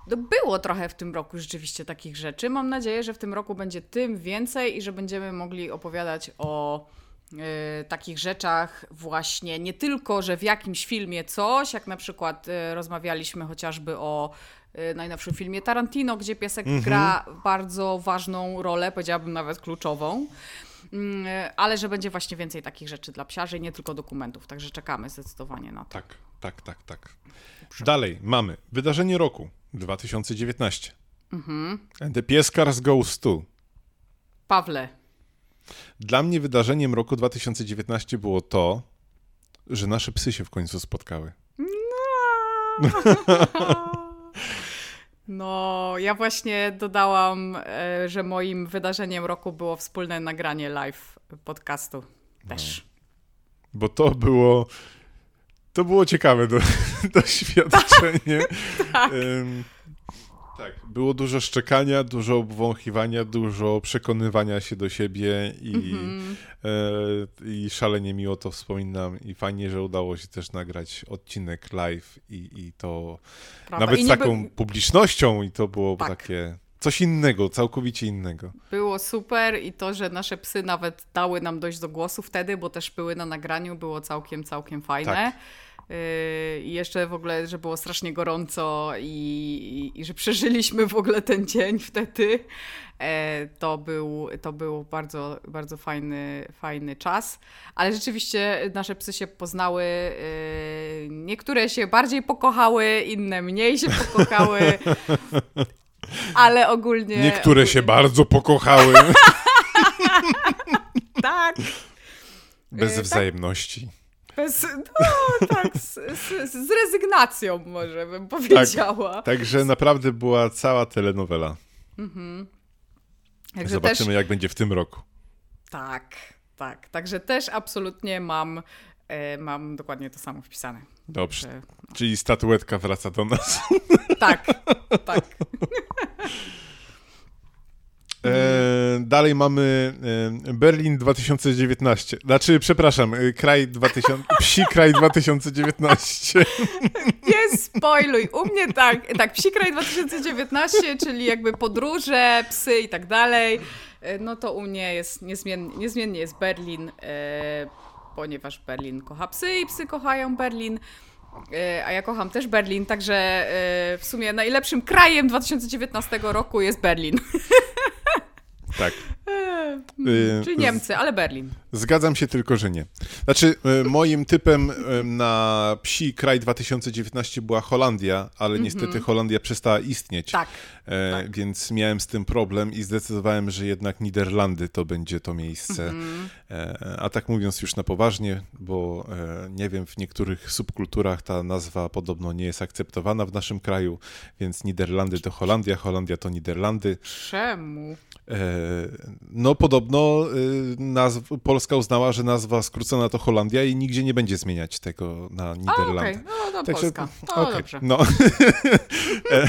no było trochę w tym roku rzeczywiście takich rzeczy. Mam nadzieję, że w tym roku będzie tym więcej i że będziemy mogli opowiadać o y, takich rzeczach właśnie nie tylko, że w jakimś filmie coś, jak na przykład rozmawialiśmy chociażby o najnowszym filmie Tarantino, gdzie piesek mhm. gra bardzo ważną rolę, powiedziałabym nawet kluczową. Mm, y, ale że będzie właśnie więcej takich rzeczy dla psiarzy, nie tylko dokumentów, także czekamy zdecydowanie na to. Tak, tak, tak, tak. Dalej mamy wydarzenie roku 2019. Mhm. The Pieskars Goes to. Pawle. Dla mnie wydarzeniem roku 2019 było to, że nasze psy się w końcu spotkały. No. No, ja właśnie dodałam, e, że moim wydarzeniem roku było wspólne nagranie live podcastu też. No. Bo to było. To było ciekawe do, doświadczenie. tak. Um, tak, było dużo szczekania, dużo obwąchiwania, dużo przekonywania się do siebie i, mm-hmm. e, i szalenie miło to wspominam i fajnie, że udało się też nagrać odcinek live i, i to Prawda. nawet I z taką by... publicznością i to było tak. takie coś innego, całkowicie innego. Było super i to, że nasze psy nawet dały nam dojść do głosu wtedy, bo też były na nagraniu, było całkiem, całkiem fajne. Tak. Yy, I jeszcze w ogóle, że było strasznie gorąco i, i, i, że przeżyliśmy w ogóle ten dzień wtedy. E, to był, to był bardzo, bardzo fajny, fajny czas. Ale rzeczywiście nasze psy się poznały. Yy, niektóre się bardziej pokochały, inne mniej się pokochały. Ale ogólnie. Niektóre się bardzo pokochały. tak. Bez yy, tak. wzajemności. Bez, no tak, z, z, z, rezygnacją może bym powiedziała. Tak, także naprawdę była cała telenowela. Mhm. Zobaczymy, też... jak będzie w tym roku. Tak, tak. Także też absolutnie mam, e, mam dokładnie to samo wpisane. Dobrze. Że, no. Czyli statuetka wraca do nas. Tak, tak. E, dalej mamy e, Berlin 2019. Znaczy, przepraszam, e, kraj 2000, psi kraj 2019. Nie spoiluj. U mnie tak, tak, psi kraj 2019, czyli jakby podróże, psy i tak dalej. E, no to u mnie jest niezmiennie, niezmiennie jest Berlin, e, ponieważ Berlin kocha psy i psy kochają Berlin. A ja kocham też Berlin, także w sumie najlepszym krajem 2019 roku jest Berlin. Tak. Hmm, czy Niemcy, ale Berlin. Zgadzam się tylko, że nie. Znaczy, y, moim typem y, na psi kraj 2019 była Holandia, ale -hmm. niestety Holandia przestała istnieć. Tak, e, tak. Więc miałem z tym problem i zdecydowałem, że jednak Niderlandy to będzie to miejsce. -hmm. e, a tak mówiąc już na poważnie, bo e, nie wiem, w niektórych subkulturach ta nazwa podobno nie jest akceptowana w naszym kraju, więc Niderlandy to Holandia, Holandia to Niderlandy. Czemu? No, podobno y, nazw, Polska uznała, że nazwa skrócona to Holandia i nigdzie nie będzie zmieniać tego na Niderlandy. Okej, okay. no to Także, Polska. No, okay. dobrze. No. E,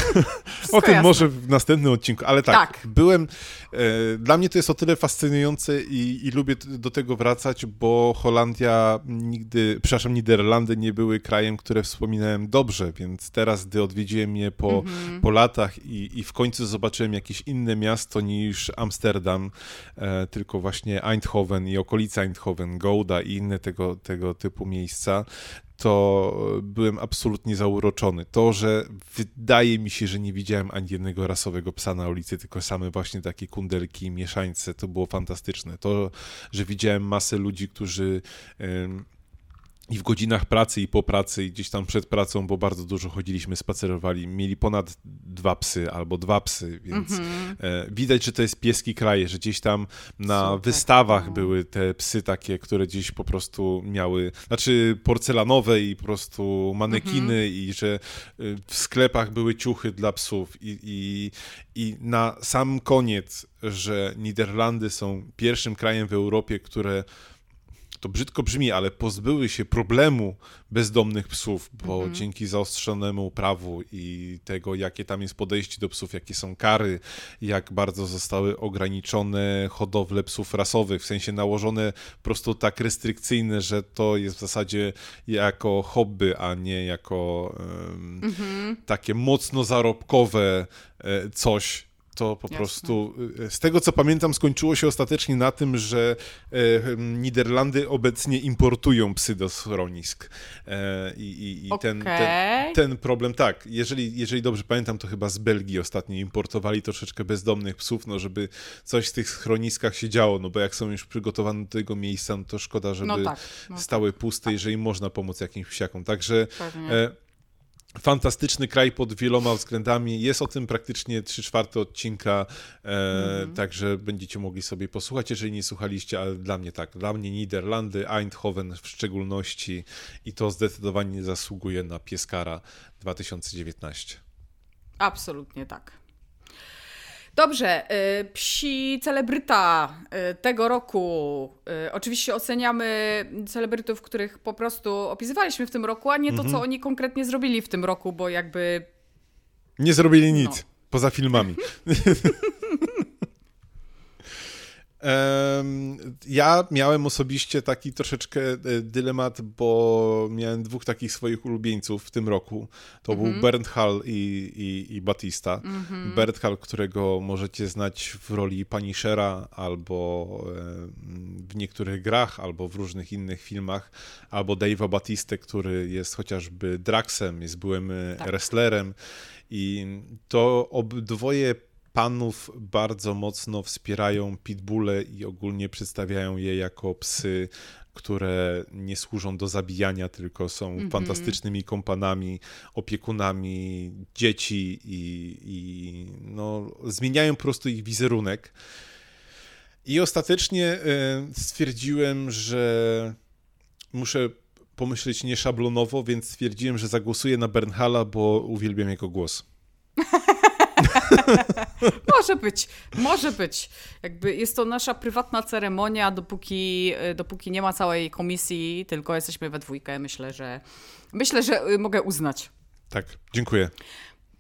o tym jasne. może w następnym odcinku, ale tak, tak. byłem. E, dla mnie to jest o tyle fascynujące i, i, lubię do tego wracać, bo Holandia nigdy, przepraszam, Niderlandy nie były krajem, które wspominałem dobrze, więc teraz, gdy odwiedziłem je po, mm -hmm. po latach i, i w końcu zobaczyłem jakieś inne miasto niż Amsterdam, tylko właśnie Eindhoven i okolica Eindhoven, Gouda i inne tego, tego typu miejsca, to byłem absolutnie zauroczony. To, że wydaje mi się, że nie widziałem ani jednego rasowego psa na ulicy, tylko same właśnie takie kundelki, mieszańce, to było fantastyczne. To, że widziałem masę ludzi, którzy i w godzinach pracy i po pracy i gdzieś tam przed pracą, bo bardzo dużo chodziliśmy, spacerowali, mieli ponad dwa psy albo dwa psy, więc mm -hmm. widać, że to jest pieski kraje, że gdzieś tam na Super. wystawach no. były te psy takie, które gdzieś po prostu miały, znaczy porcelanowe i po prostu manekiny mm -hmm. i że y, w sklepach były ciuchy dla psów i, i, i na sam koniec, że Niderlandy są pierwszym krajem w Europie, które to brzydko brzmi, ale pozbyły się problemu bezdomnych psów, bo mhm. dzięki zaostrzonemu prawu i tego, jakie tam jest podejście do psów, jakie są kary, jak bardzo zostały ograniczone hodowle psów rasowych, w sensie nałożone po prostu tak restrykcyjne, że to jest w zasadzie jako hobby, a nie jako um, takie mocno zarobkowe e, coś, to po Jasne. prostu, y, z tego co pamiętam, skończyło się ostatecznie na tym, że e, Niderlandy obecnie importują psy do schronisk. E, I, i, i okay. ten, ten, ten, problem, tak, jeżeli, jeżeli dobrze pamiętam, to chyba z Belgii ostatnio importowali troszeczkę bezdomnych psów, no żeby coś w tych schroniskach się działo, no bo jak są już przygotowane do tego miejsca, no to szkoda, żeby no tak, no stały tak. puste, tak. jeżeli można pomóc jakimś psiakom. Także fantastyczny kraj pod wieloma względami. Jest o tym praktycznie 3 czwarte odcinka, e, mm. także będziecie mogli sobie posłuchać, jeżeli nie słuchaliście, ale dla mnie tak, dla mnie Niderlandy, Eindhoven w szczególności i to zdecydowanie zasługuje na Pieskara 2019. Absolutnie tak. Dobrze, y, psi celebryta y, tego roku. Y, oczywiście oceniamy celebrytów, których po prostu opisywaliśmy w tym roku, a nie to, co mhm. oni konkretnie zrobili w tym roku, bo jakby. Nie zrobili nic no. poza filmami. Ja miałem osobiście taki troszeczkę e, dylemat, bo miałem dwóch takich swoich ulubieńców w tym roku. To mm -hmm. był mhm. Bernd Hall i, i, i Batista. Mm -hmm. Bernd Hall, którego możecie znać w roli Punishera albo w niektórych grach, albo w różnych innych filmach, albo Dave'a Batistę, który jest chociażby Draxem, jest byłym e, tak. wrestlerem. I to obydwoje panów bardzo mocno wspierają pitbulle i ogólnie przedstawiają je jako psy, które nie służą do zabijania, tylko są mm -hmm. fantastycznymi kompanami, opiekunami dzieci i, i no, zmieniają po prostu ich wizerunek. I ostatecznie e, stwierdziłem, że muszę pomyśleć nieszablonowo, więc stwierdziłem, że zagłosuję na Bernhala, bo uwielbiam jego głos. może być, może być. Jakby jest to nasza prywatna ceremonia, dopóki, y, dopóki nie ma całej komisji, tylko jesteśmy we dwójkę. Myślę, że myślę, że y, mogę uznać. Tak, dziękuję.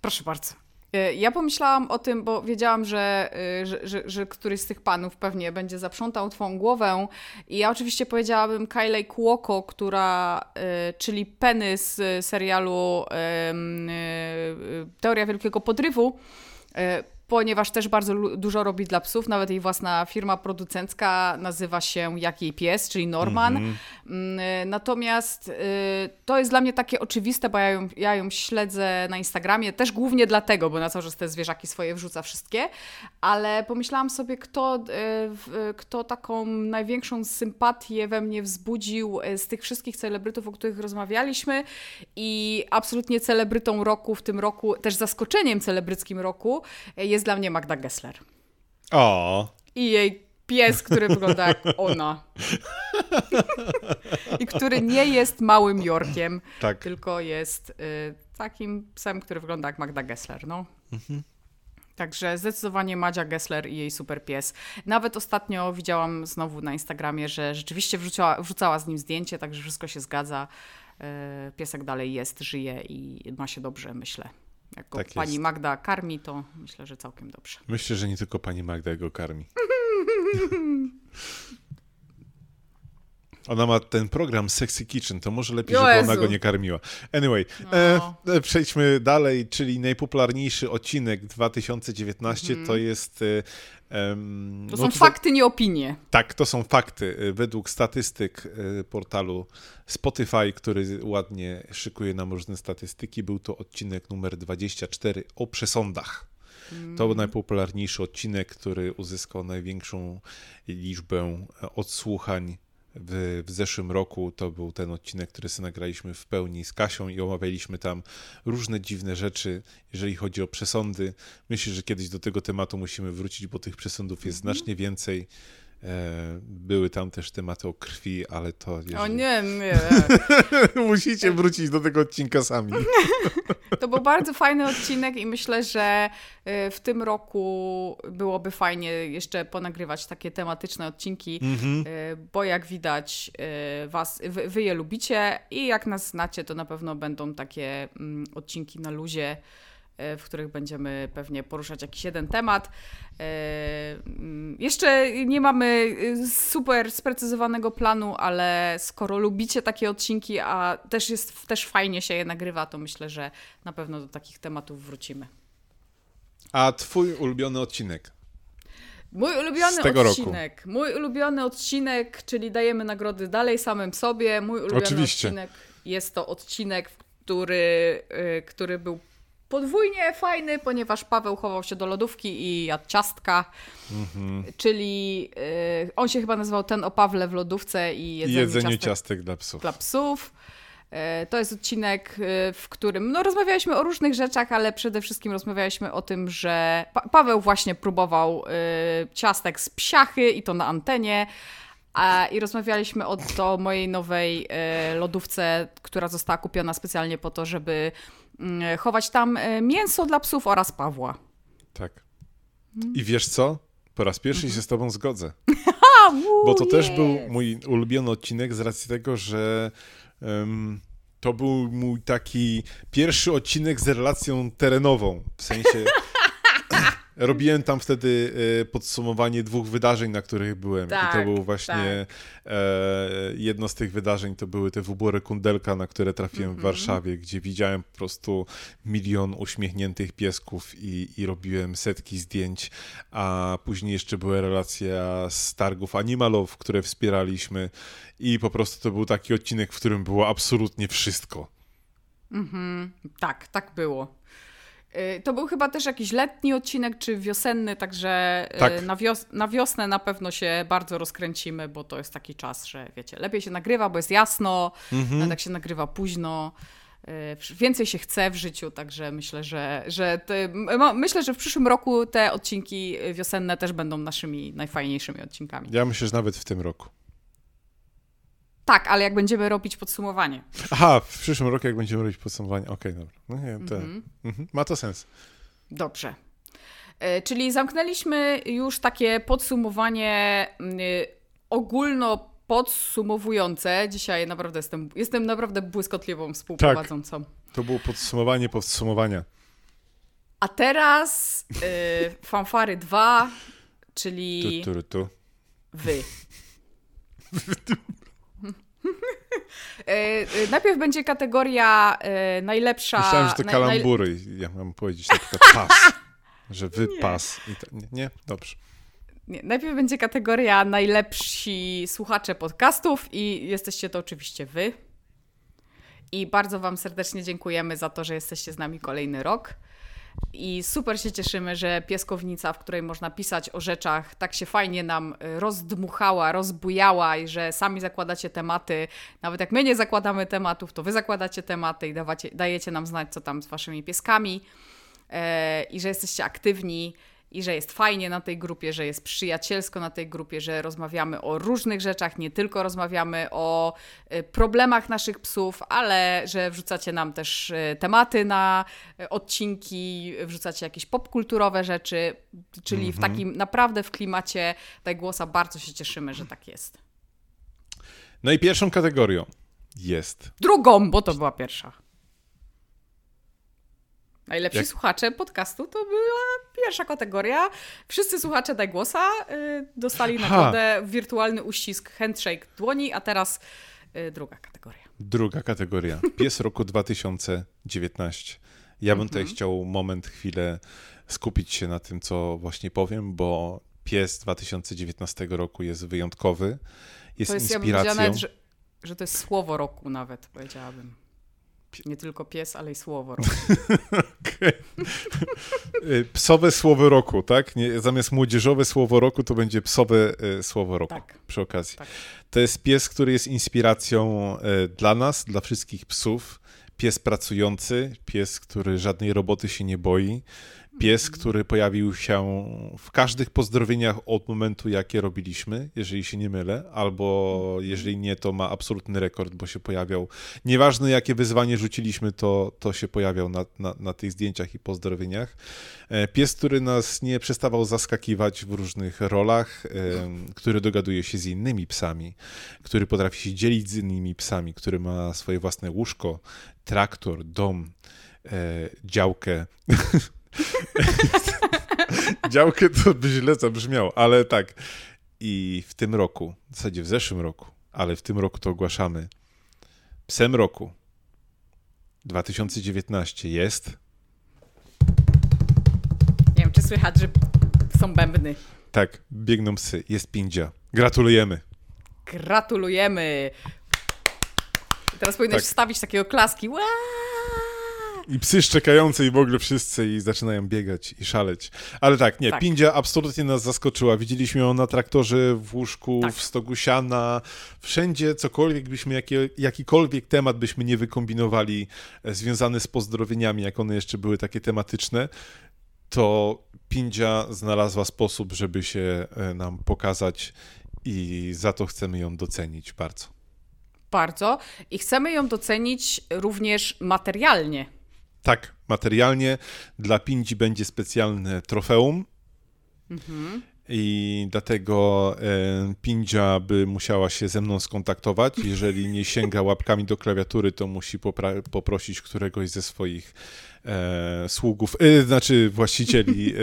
Proszę bardzo. Y, ja pomyślałam o tym, bo wiedziałam, że, że, że, że, któryś z tych panów pewnie będzie zaprzątał twą głowę. I ja oczywiście powiedziałabym Kylej Kuoko, która, czyli Penny z serialu Teoria Wielkiego Podrywu, ponieważ też bardzo dużo robi dla psów. Nawet jej własna firma producencka nazywa się Jak jej pies, czyli Norman. Mm -hmm. Natomiast y, to jest dla mnie takie oczywiste, bo ja ją, ja ją śledzę na Instagramie, też głównie dlatego, bo na co, że te zwierzaki swoje wrzuca wszystkie, ale pomyślałam sobie, kto, y, kto taką największą sympatię we mnie wzbudził z tych wszystkich celebrytów, o których rozmawialiśmy i absolutnie celebrytą roku w tym roku, też zaskoczeniem celebryckim roku jest dla mnie Magda Gessler. O. I jej pies, który wygląda jak ona. I który nie jest małym Jorkiem, tak. tylko jest y, takim psem, który wygląda jak Magda Gessler. No. Mhm. Także zdecydowanie Madzia Gessler i jej super pies. Nawet ostatnio widziałam znowu na Instagramie, że rzeczywiście wrzucała, wrzucała z nim zdjęcie, także wszystko się zgadza. Y, piesek dalej jest, żyje i ma się dobrze, myślę. Jak tak pani jest. Magda karmi, to myślę, że całkiem dobrze. Myślę, że nie tylko pani Magda go karmi. Ona ma ten program Sexy Kitchen, to może lepiej, żeby ona go nie karmiła. Anyway, e, no. e, przejdźmy dalej, czyli najpopularniejszy odcinek 2019 mm. to jest e, Um, to no są fakty, nie opinie. Tak, to są fakty. Y, według statystyk portalu Spotify, który ładnie szykuje nam różne statystyki, był to odcinek numer 24 o przesądach. Mm. To był najpopularniejszy odcinek, który uzyskał największą liczbę odsłuchań w, w zeszłym roku to był ten odcinek, który sobie nagraliśmy w pełni z Kasią i omawialiśmy tam różne dziwne rzeczy, jeżeli chodzi o przesądy. Myślę, że kiedyś do tego tematu musimy wrócić, bo tych przesądów jest mm -hmm. znacznie więcej. E, były tam też tematy o krwi, ale to. Jeżeli... O nie, nie. Musicie wrócić do tego odcinka sami. to był bardzo fajny odcinek i myślę, że e, w tym roku byłoby fajnie jeszcze ponagrywać takie tematyczne odcinki, mhm. e, bo jak widać, was, wy, je lubicie i jak nas znacie, to na pewno będą takie mm, odcinki na luzie. E, w których będziemy pewnie poruszać jakiś jeden temat. E, mm, jeszcze nie mamy y, super sprecyzowanego planu, ale skoro lubicie takie odcinki, a też jest też fajnie się je nagrywa, to myślę, że na pewno do takich tematów wrócimy. A twój ulubiony odcinek? Mój ulubiony odcinek. Roku. Mój ulubiony odcinek, czyli dajemy nagrody dalej samym sobie. Mój ulubiony Oczywiście. odcinek jest to odcinek, który, y, który był podwójnie fajny, ponieważ Paweł chował się do lodówki i jadł ciastka, mhm. czyli y, on się chyba nazywał ten o Pawle w lodówce i jedzeniu, jedzeniu ciastek, ciastek dla psów. Dla psów. Y, to jest odcinek, y, w którym no, rozmawialiśmy o różnych rzeczach, ale przede wszystkim rozmawialiśmy o tym, że pa Paweł właśnie próbował y, ciastek z psiachy i to na antenie. A, I rozmawialiśmy o, o mojej nowej lodówce, która została kupiona specjalnie po to, żeby chować tam e, mięso dla psów oraz Pawła. Tak. I wiesz co? Po raz pierwszy się z tobą zgodzę. Bo to też był mój ulubiony odcinek z racji tego, że um, to był mój taki pierwszy odcinek z relacją terenową. W sensie Robiłem tam wtedy e, podsumowanie dwóch wydarzeń, na których byłem. Tak, I to tak, było właśnie tak. e, jedno z tych wydarzeń, to były te wybory Kundelka, na które trafiłem mm -hmm. w mhm. Warszawie, gdzie widziałem po prostu milion uśmiechniętych piesków i, i robiłem setki zdjęć, a później jeszcze była relacja z targów Animalow, które wspieraliśmy i po prostu to był taki odcinek, w którym było absolutnie wszystko. Mhm, tak, tak było. Y, to był chyba też jakiś letni odcinek, czy wiosenny, także y, tak. na, wios na wiosnę na pewno się bardzo rozkręcimy, bo to jest taki czas, że wiecie, lepiej się nagrywa, bo jest jasno, mhm. tak się nagrywa późno. Y, więcej się chce w życiu, także myślę, że, że te, myślę, że w przyszłym roku te odcinki wiosenne też będą naszymi najfajniejszymi odcinkami. Ja myślę, że nawet w tym roku. Tak, ale jak będziemy robić podsumowanie. Aha, w przyszłym roku, jak będziemy robić podsumowanie. Okej, okay, dobra. No nie, to, mm -hmm. Ma to sens. Dobrze. E, czyli zamknęliśmy już takie podsumowanie y, ogólno podsumowujące. Dzisiaj naprawdę jestem, jestem naprawdę błyskotliwą współprowadzącą. Tak, to było podsumowanie podsumowania. A teraz y, fanfary 2, czyli tu, tu, tu. wy. E, e, najpierw będzie kategoria e, najlepsza. Myślałem, że to kalambury. Naj... Ja mam powiedzieć na przykład pas. że wy pas. I to, nie, nie? Dobrze. Nie, najpierw będzie kategoria najlepsi słuchacze podcastów i jesteście to oczywiście wy. I bardzo Wam serdecznie dziękujemy za to, że jesteście z nami kolejny rok. I super się cieszymy, że pieskownica, w której można pisać o rzeczach, tak się fajnie nam rozdmuchała, rozbujała i że sami zakładacie tematy. Nawet jak my nie zakładamy tematów, to wy zakładacie tematy i dawacie, dajecie nam znać, co tam z waszymi pieskami. E, I że jesteście aktywni i że jest fajnie na tej grupie, że jest przyjacielsko na tej grupie, że rozmawiamy o różnych rzeczach, nie tylko rozmawiamy o y, problemach naszych psów, ale że wrzucacie nam też y, tematy na y, odcinki, wrzucacie jakieś popkulturowe rzeczy, czyli w mhm. takim naprawdę w klimacie tej głosa bardzo się cieszymy, że tak jest. No i pierwszą kategorią jest. Drugą, bo to była pierwsza. Najlepsi Jak... słuchacze podcastu to była pierwsza kategoria. Wszyscy słuchacze Daj Głosa y, dostali nagrodę wirtualny uścisk, handshake dłoni, a teraz y, druga kategoria. Druga kategoria. Pies roku 2019. Ja bym tutaj mhm. chciał moment, chwilę skupić się na tym, co właśnie powiem, bo pies 2019 roku jest wyjątkowy. Jest, to jest inspiracją. Ja bym nawet, że, że to jest słowo roku nawet, powiedziałabym. Nie tylko pies, ale i słowo roku. okay. Psowe słowo roku, tak? Nie, zamiast młodzieżowe słowo roku to będzie psowe e, słowo roku tak. przy okazji. Tak. To jest pies, który jest inspiracją e, dla nas, dla wszystkich psów. Pies pracujący, pies, który żadnej roboty się nie boi, Pies, który pojawił się w każdych pozdrowieniach od momentu, jakie robiliśmy, jeżeli się nie mylę, albo jeżeli nie, to ma absolutny rekord, bo się pojawiał. Nieważne, jakie wyzwanie rzuciliśmy, to, to się pojawiał na, na, na tych zdjęciach i pozdrowieniach. E, pies, który nas nie przestawał zaskakiwać w różnych rolach, który dogaduje się z innymi psami, który potrafi się dzielić z innymi psami, który ma swoje własne łóżko, traktor, dom, e, działkę. Działkę to by źle zabrzmiało, ale tak. I w tym roku, w zasadzie w zeszłym roku, ale w tym roku to ogłaszamy. Psem roku 2019 jest. Nie wiem, czy słychać, że są bębny. Tak, biegną psy. Jest pindzia. Gratulujemy. Gratulujemy. teraz powinieneś tak. wstawić takiego klaski. I psy szczekające i w ogóle wszyscy i zaczynają biegać i szaleć. Ale tak, nie, tak. Pindzia absolutnie nas zaskoczyła. Widzieliśmy ją na traktorze, w łóżku, tak. w stogu siana, wszędzie, cokolwiek byśmy, jakie, jakikolwiek temat byśmy nie wykombinowali e, związany z pozdrowieniami, jak one jeszcze były takie tematyczne, to Pindzia znalazła sposób, żeby się e, nam pokazać i za to chcemy ją docenić bardzo. Bardzo. I chcemy ją docenić również materialnie. Tak, materialnie dla Pindzi będzie specjalne trofeum. Mhm. I dlatego e, Pindzia by musiała się ze mną skontaktować. Jeżeli nie sięga łapkami do klawiatury, to musi poprosić któregoś ze swoich e, sługów, e, znaczy właścicieli, e,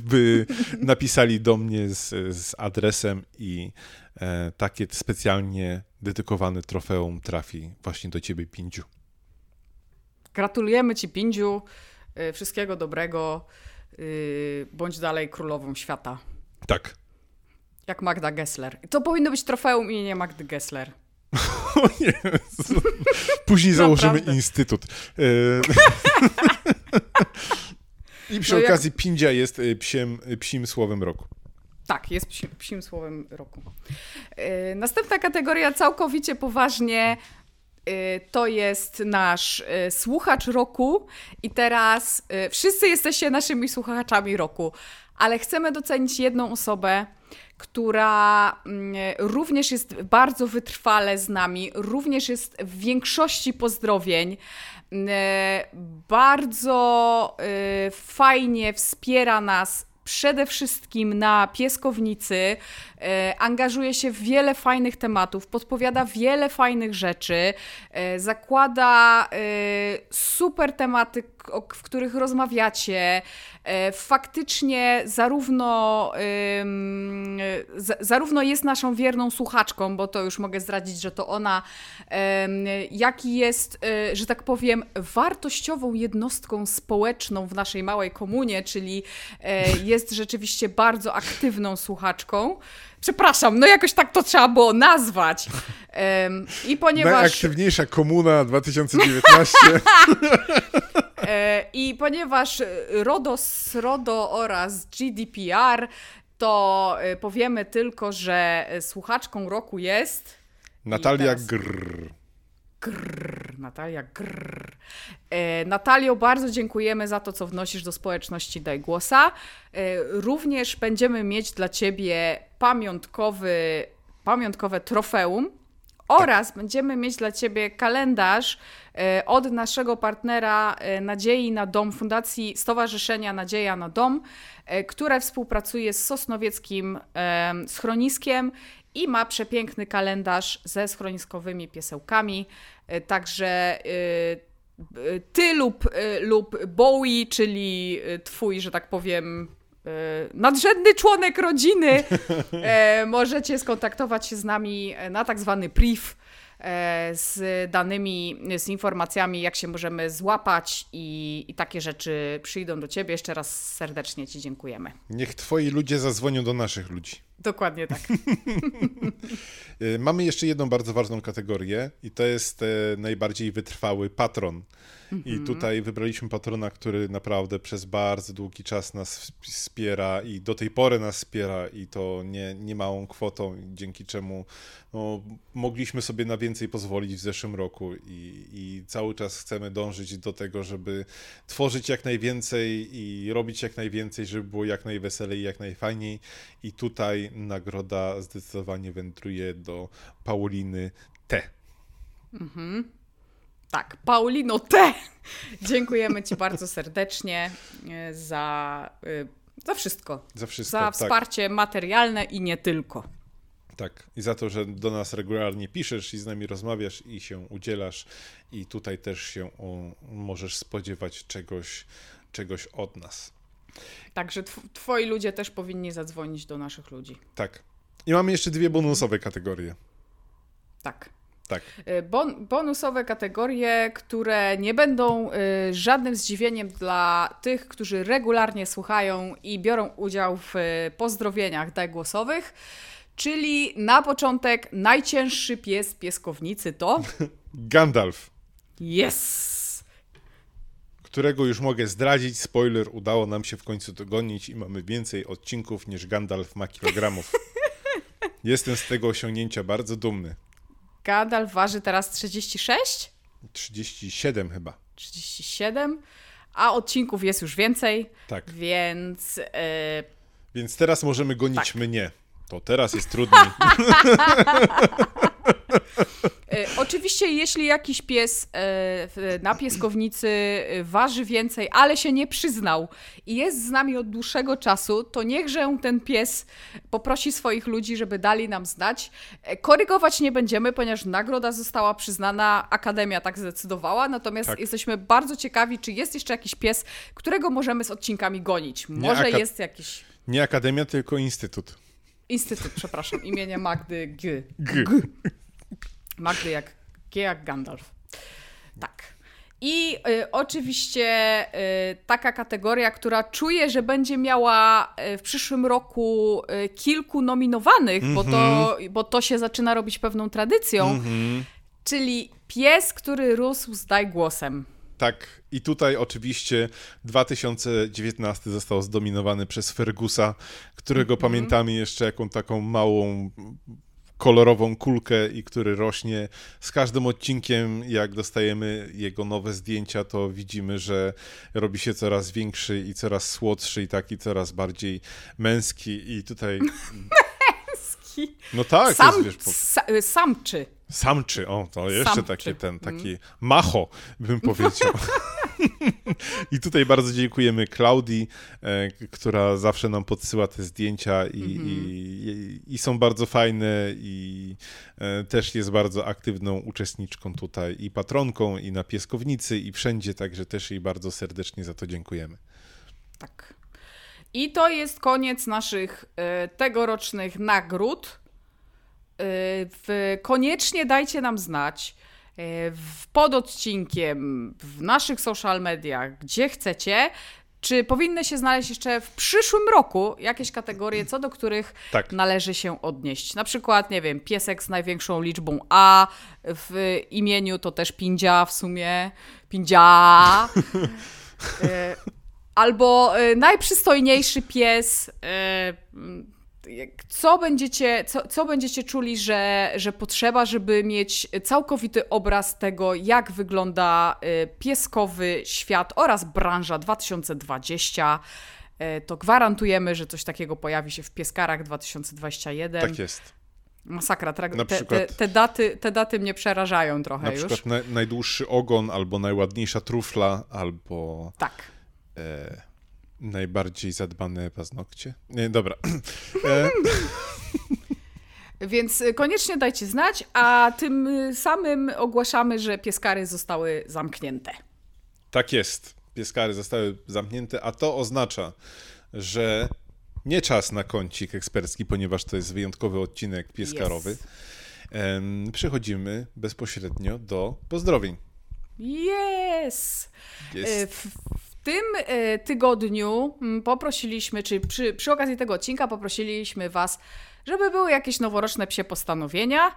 by napisali do mnie z, z adresem i e, takie specjalnie dedykowane trofeum trafi właśnie do ciebie, Pindziu. Gratulujemy Ci, Pindziu. Y, wszystkiego dobrego. Y, bądź dalej królową świata. Tak. Jak Magda Gessler. To powinno być trofeum imienia Magdy Gessler. O Jezu. Później założymy instytut. Y, I przy no okazji jak... Pindzia jest psiem, psim słowem roku. Tak, jest psim, psim słowem roku. Następna kategoria całkowicie poważnie to jest nasz y, słuchacz roku i teraz y, wszyscy jesteście naszymi słuchaczami roku, ale chcemy docenić jedną osobę, która mm, również jest bardzo wytrwale z nami, również jest w większości pozdrowień. Bardzo fajnie wspiera nas przede wszystkim na pieskownicy, e, angażuje się w wiele fajnych tematów, podpowiada wiele fajnych rzeczy, e, zakłada e, super tematy, w których rozmawiacie. Faktycznie zarówno, zarówno jest naszą wierną słuchaczką, bo to już mogę zdradzić, że to ona, ym, jak i jest, że tak powiem, wartościową jednostką społeczną w naszej małej komunie, czyli y, jest rzeczywiście bardzo aktywną słuchaczką. Przepraszam, no jakoś tak to trzeba było nazwać. Ym, I ponieważ. Najaktywniejsza komuna 2019. E, I ponieważ RODOS, RODO oraz GDPR, to e, powiemy tylko, że słuchaczką roku jest. Natalia teraz- Grr. Grrr, Natalia Grrr. E, Natalio, bardzo dziękujemy za to, co wnosisz do społeczności Daj Głosa. E, również będziemy mieć dla Ciebie pamiątkowy, pamiątkowe trofeum oraz będziemy mieć dla Ciebie kalendarz e, od naszego partnera e, Nadziei na Dom, Fundacji Stowarzyszenia Nadzieja na Dom, e, które współpracuje z Sosnowieckim schroniskiem i ma przepiękny kalendarz ze schroniskowymi piesełkami. E, Także e, e, ty lub, lub Bowie, czyli twój, że tak powiem, nadrzędny członek rodziny, możecie skontaktować się z nami na tak zwany priv z danymi, z informacjami, jak się możemy złapać i, i takie rzeczy przyjdą do ciebie. Jeszcze raz serdecznie ci dziękujemy. Niech twoi ludzie zadzwonią do naszych ludzi. Dokładnie tak. Y, Mamy jeszcze jedną bardzo ważną kategorię i to jest e, najbardziej wytrwały patron. I tutaj wybraliśmy patrona, który naprawdę przez bardzo długi czas nas wsp- wspiera i do tej pory nas wspiera i to nie, nie małą kwotą, dzięki czemu no, mogliśmy sobie na więcej pozwolić w zeszłym roku i, i cały czas chcemy dążyć do tego, żeby tworzyć jak najwięcej i robić jak najwięcej, żeby było jak najweselej i jak najfajniej. I tutaj nagroda zdecydowanie wędruje do Pauliny T. Tak, Paulino T. Dziękujemy Ci bardzo serdecznie e, za, e, za wszystko. Za wszystko. Za tak, wsparcie materialne i nie tylko. tak. I za to, że do nas regularnie piszesz i z nami rozmawiasz i się udzielasz. I tutaj też się o, możesz spodziewać czegoś, czegoś od nas. Także tw- Twoi ludzie też powinni zadzwonić do naszych ludzi. Tak. I mamy jeszcze dwie bonusowe kategorie. Tak. Tak. E, Bon, bonusowe kategorie, które nie będą e, żadnym zdziwieniem dla tych, którzy regularnie słuchają i biorą udział w e, pozdrowieniach daj głosowych. Czyli na początek najcięższy pies pieskownicy to Gandalf, Yes! Którego już mogę zdradzić. Spoiler, udało nam się w końcu dogonić i mamy więcej odcinków niż Gandalf ma kilogramów. Jestem z tego osiągnięcia bardzo dumny. Gandalf waży teraz 36? 37 chyba. 37? A odcinków jest już więcej, Tak. więc e, Więc teraz możemy gonić Tak. mnie. To teraz jest trudniej. E, Oczywiście, jeśli jakiś pies e, na pieskownicy e, waży więcej, ale się nie przyznał i jest z nami od dłuższego czasu, to niechże ten pies poprosi swoich ludzi, żeby dali nam znać. Korygować nie będziemy, ponieważ nagroda została przyznana, Akademia tak zdecydowała, natomiast Tak. jesteśmy bardzo ciekawi, czy jest jeszcze jakiś pies, którego możemy z odcinkami gonić. Może jest jakiś Nie akademia, tylko instytut. Instytut, przepraszam, imienia Magdy G. G. Magdy jak G jak Gandalf. Tak. I y, oczywiście y, taka kategoria, która czuję, że będzie miała y, w przyszłym roku y, kilku nominowanych, bo, to, bo to się zaczyna robić pewną tradycją, czyli pies, który rósł z daj głosem. Tak, i tutaj oczywiście 2019 został zdominowany przez Fergusa, którego Mhm. pamiętamy jeszcze jaką taką małą kolorową kulkę i który rośnie z każdym odcinkiem, jak dostajemy jego nowe zdjęcia, to widzimy, że robi się coraz większy i coraz słodszy i taki coraz bardziej męski i tutaj... No tak, Sam, jest, wiesz, po... sa, y, samczy. samczy, o, to jeszcze Samczy. takie ten, taki macho, bym powiedział. I tutaj bardzo dziękujemy Klaudii, e, która zawsze nam podsyła te zdjęcia i, mm -hmm. i, i, są bardzo fajne i e, też jest bardzo aktywną uczestniczką tutaj i patronką i na pieskownicy i wszędzie, także też jej bardzo serdecznie za to dziękujemy. Tak. I to jest koniec naszych y, tegorocznych nagród. Y, koniecznie dajcie nam znać y, pod odcinkiem, w naszych social mediach, gdzie chcecie, czy powinny się znaleźć jeszcze w przyszłym roku jakieś kategorie, co do których tak. należy się odnieść? Na przykład, nie wiem, piesek z największą liczbą A, w imieniu to też pindzia w sumie, pindzia. Albo y, najprzystojniejszy pies. Y, co będziecie, co, co będziecie czuli, że, że potrzeba, żeby mieć całkowity obraz tego, jak wygląda y, pieskowy świat oraz branża 2020? To gwarantujemy, że coś takiego pojawi się w Pieskarach 2021. Tak jest. Masakra. Te, przykład, te, te, daty, te daty mnie przerażają trochę na już. Na przykład na, najdłuższy ogon, albo najładniejsza trufla, albo... Tak e, najbardziej zadbane paznokcie. Nie, dobra. E, Więc koniecznie dajcie znać, a tym samym ogłaszamy, że pieskary zostały zamknięte. Tak jest. Pieskary zostały zamknięte, a to oznacza, że nie czas na kącik ekspercki, ponieważ to jest wyjątkowy odcinek pieskarowy. Yes. Przechodzimy bezpośrednio do pozdrowień. Yes! yes. W, tym e, tygodniu mm, poprosiliśmy, czy przy, przy okazji tego odcinka poprosiliśmy Was, żeby były jakieś noworoczne psie postanowienia.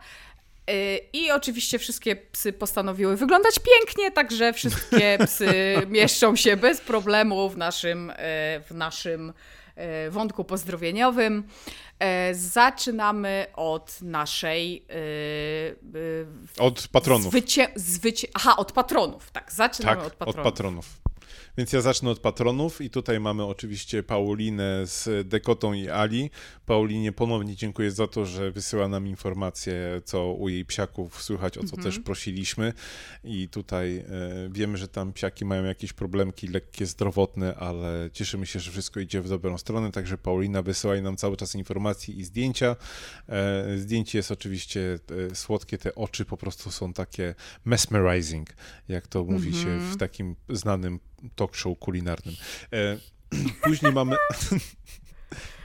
E, I oczywiście wszystkie psy postanowiły wyglądać pięknie, także wszystkie psy mieszczą się bez problemu w naszym, e, w naszym wątku pozdrowieniowym. Zaczynamy od naszej. Od patronów. Zwycię... Zwycię... Aha, od patronów, tak. Zaczynamy tak, od patronów. Od patronów. Więc ja zacznę od patronów i tutaj mamy oczywiście Paulinę z Dekotą i Ali. Paulinie ponownie dziękuję za to, że wysyła nam informacje, co u jej psiaków słychać, o co mhm. też prosiliśmy. I tutaj e, wiemy, że tam psiaki mają jakieś problemki lekkie zdrowotne, ale cieszymy się, że wszystko idzie w dobrą stronę, także Paulina wysyła nam cały czas informacje i zdjęcia. E, zdjęcie jest oczywiście e, słodkie, te oczy po prostu są takie mesmerizing, jak to mówi mhm. się w takim znanym talk show kulinarnym. E, później mamy...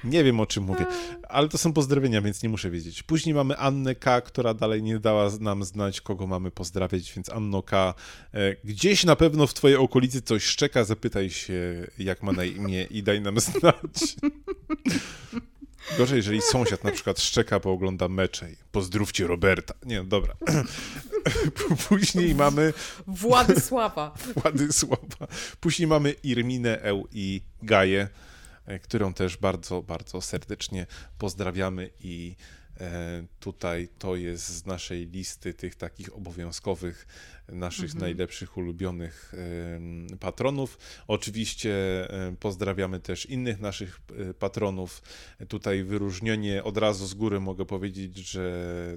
Nie wiem o czym mówię, ale to są pozdrowienia, więc nie muszę wiedzieć. Później mamy Annę K., która dalej nie dała nam znać, kogo mamy pozdrawiać, więc Anno K., e, gdzieś na pewno w twojej okolicy coś szczeka, zapytaj się, jak ma na imię i daj nam znać. Gorzej, jeżeli sąsiad na przykład szczeka, bo ogląda mecze i pozdrówcie Roberta. Nie, no dobra. Później mamy... Władysława. Władysława. Później mamy Irminę Eł i Gaję, e, którą też bardzo, bardzo serdecznie pozdrawiamy i tutaj to jest z naszej listy tych takich obowiązkowych naszych mhm. najlepszych, ulubionych patronów. Oczywiście pozdrawiamy też innych naszych e, patronów. Tutaj wyróżnienie od razu z góry mogę powiedzieć, że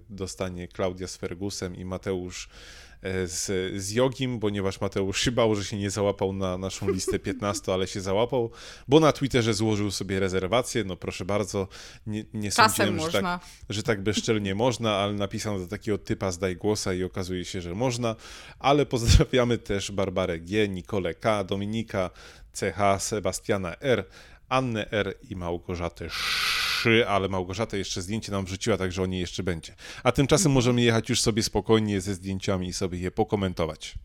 dostanie Klaudia z Fergusem i Mateusz E, z, z Jogim, ponieważ Mateusz się bał, że się nie załapał na naszą listę 15, ale się załapał, bo na Twitterze złożył sobie rezerwację, no proszę bardzo, nie, nie sądziłem, że tak, że tak bezczelnie można, ale napisał do takiego typa zdaj głosa i okazuje się, że można, ale pozdrawiamy też Barbarę G, Nikolę K, Dominika CH, Sebastiana R, Annę R i Małgorzatę Sz, ale Małgorzata jeszcze zdjęcie nam wrzuciła, także o niej jeszcze będzie. A tymczasem możemy jechać już sobie spokojnie ze zdjęciami i sobie je pokomentować.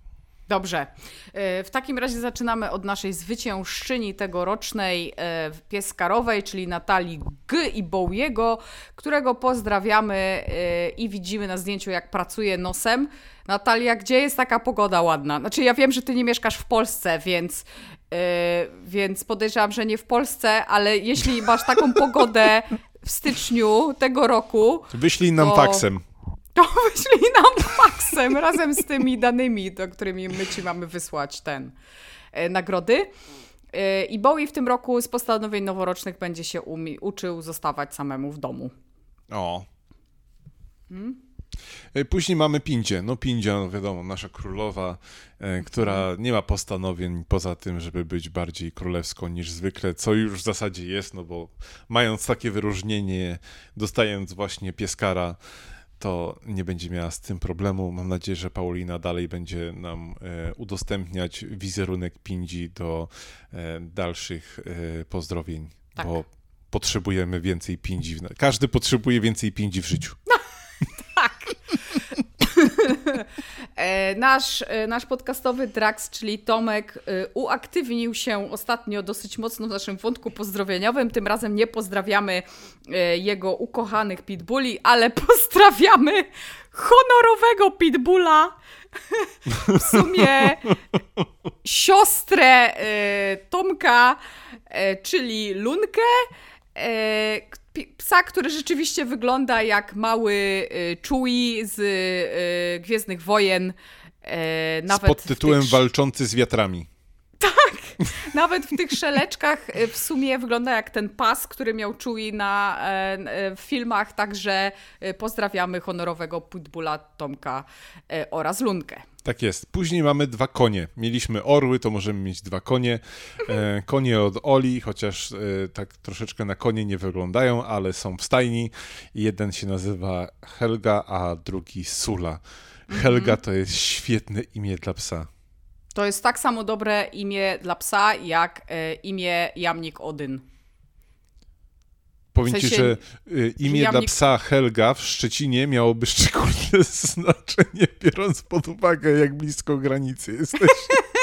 Dobrze. E, w takim razie zaczynamy od naszej zwyciężczyni tegorocznej e, pieskarowej, czyli Natalii G. i Bowiego, którego pozdrawiamy e, i widzimy na zdjęciu, jak pracuje nosem. Natalia, gdzie jest taka pogoda ładna? Znaczy, ja wiem, że ty nie mieszkasz w Polsce, więc, więc podejrzewam, że nie w Polsce, ale jeśli masz taką pogodę w styczniu tego roku. Wyślij nam to... faksem to wyślij nam faksem razem z tymi danymi, do którymi my ci mamy wysłać ten e, nagrody. E, I Bowie w tym roku z postanowień noworocznych będzie się umi- uczył zostawać samemu w domu. O. Hmm? E, później mamy Pindzie. No Pindzia, no wiadomo, nasza królowa, e, która nie ma postanowień poza tym, żeby być bardziej królewską niż zwykle, co już w zasadzie jest, no bo mając takie wyróżnienie, dostając właśnie pieskara, to nie będzie miała z tym problemu. Mam nadzieję, że Paulina dalej będzie nam e, udostępniać wizerunek Pindzi do dalszych pozdrowień, Tak. bo potrzebujemy więcej Pindzi. Każdy potrzebuje więcej Pindzi w życiu. E, Nasz, e, nasz podcastowy Drax, czyli Tomek, e, uaktywnił się ostatnio dosyć mocno w naszym wątku pozdrowieniowym. Tym razem nie pozdrawiamy jego ukochanych pitbulli, ale pozdrawiamy honorowego pitbulla. W sumie siostrę Tomka, czyli Lunkę. E, Psa, który rzeczywiście wygląda jak mały Chewie z e, Gwiezdnych Wojen. E, nawet pod tytułem tych, Walczący z wiatrami. Nawet w tych szeleczkach w sumie wygląda jak ten pas, który miał Chewie na, w filmach, także pozdrawiamy honorowego pitbulla Tomka oraz Lunkę. Tak jest. Później mamy dwa konie. Mieliśmy orły, to możemy mieć dwa konie. E, konie od Oli, chociaż e, tak troszeczkę na konie nie wyglądają, ale są w stajni. Jeden się nazywa Helga, a drugi Sula. Helga to jest świetne imię dla psa. To jest tak samo dobre imię dla psa, jak e, imię Jamnik Odyn. Powiem W ci, sensie, że y, imię że dla psa Helga w Szczecinie miałoby szczególne znaczenie, biorąc pod uwagę, jak blisko granicy jesteś.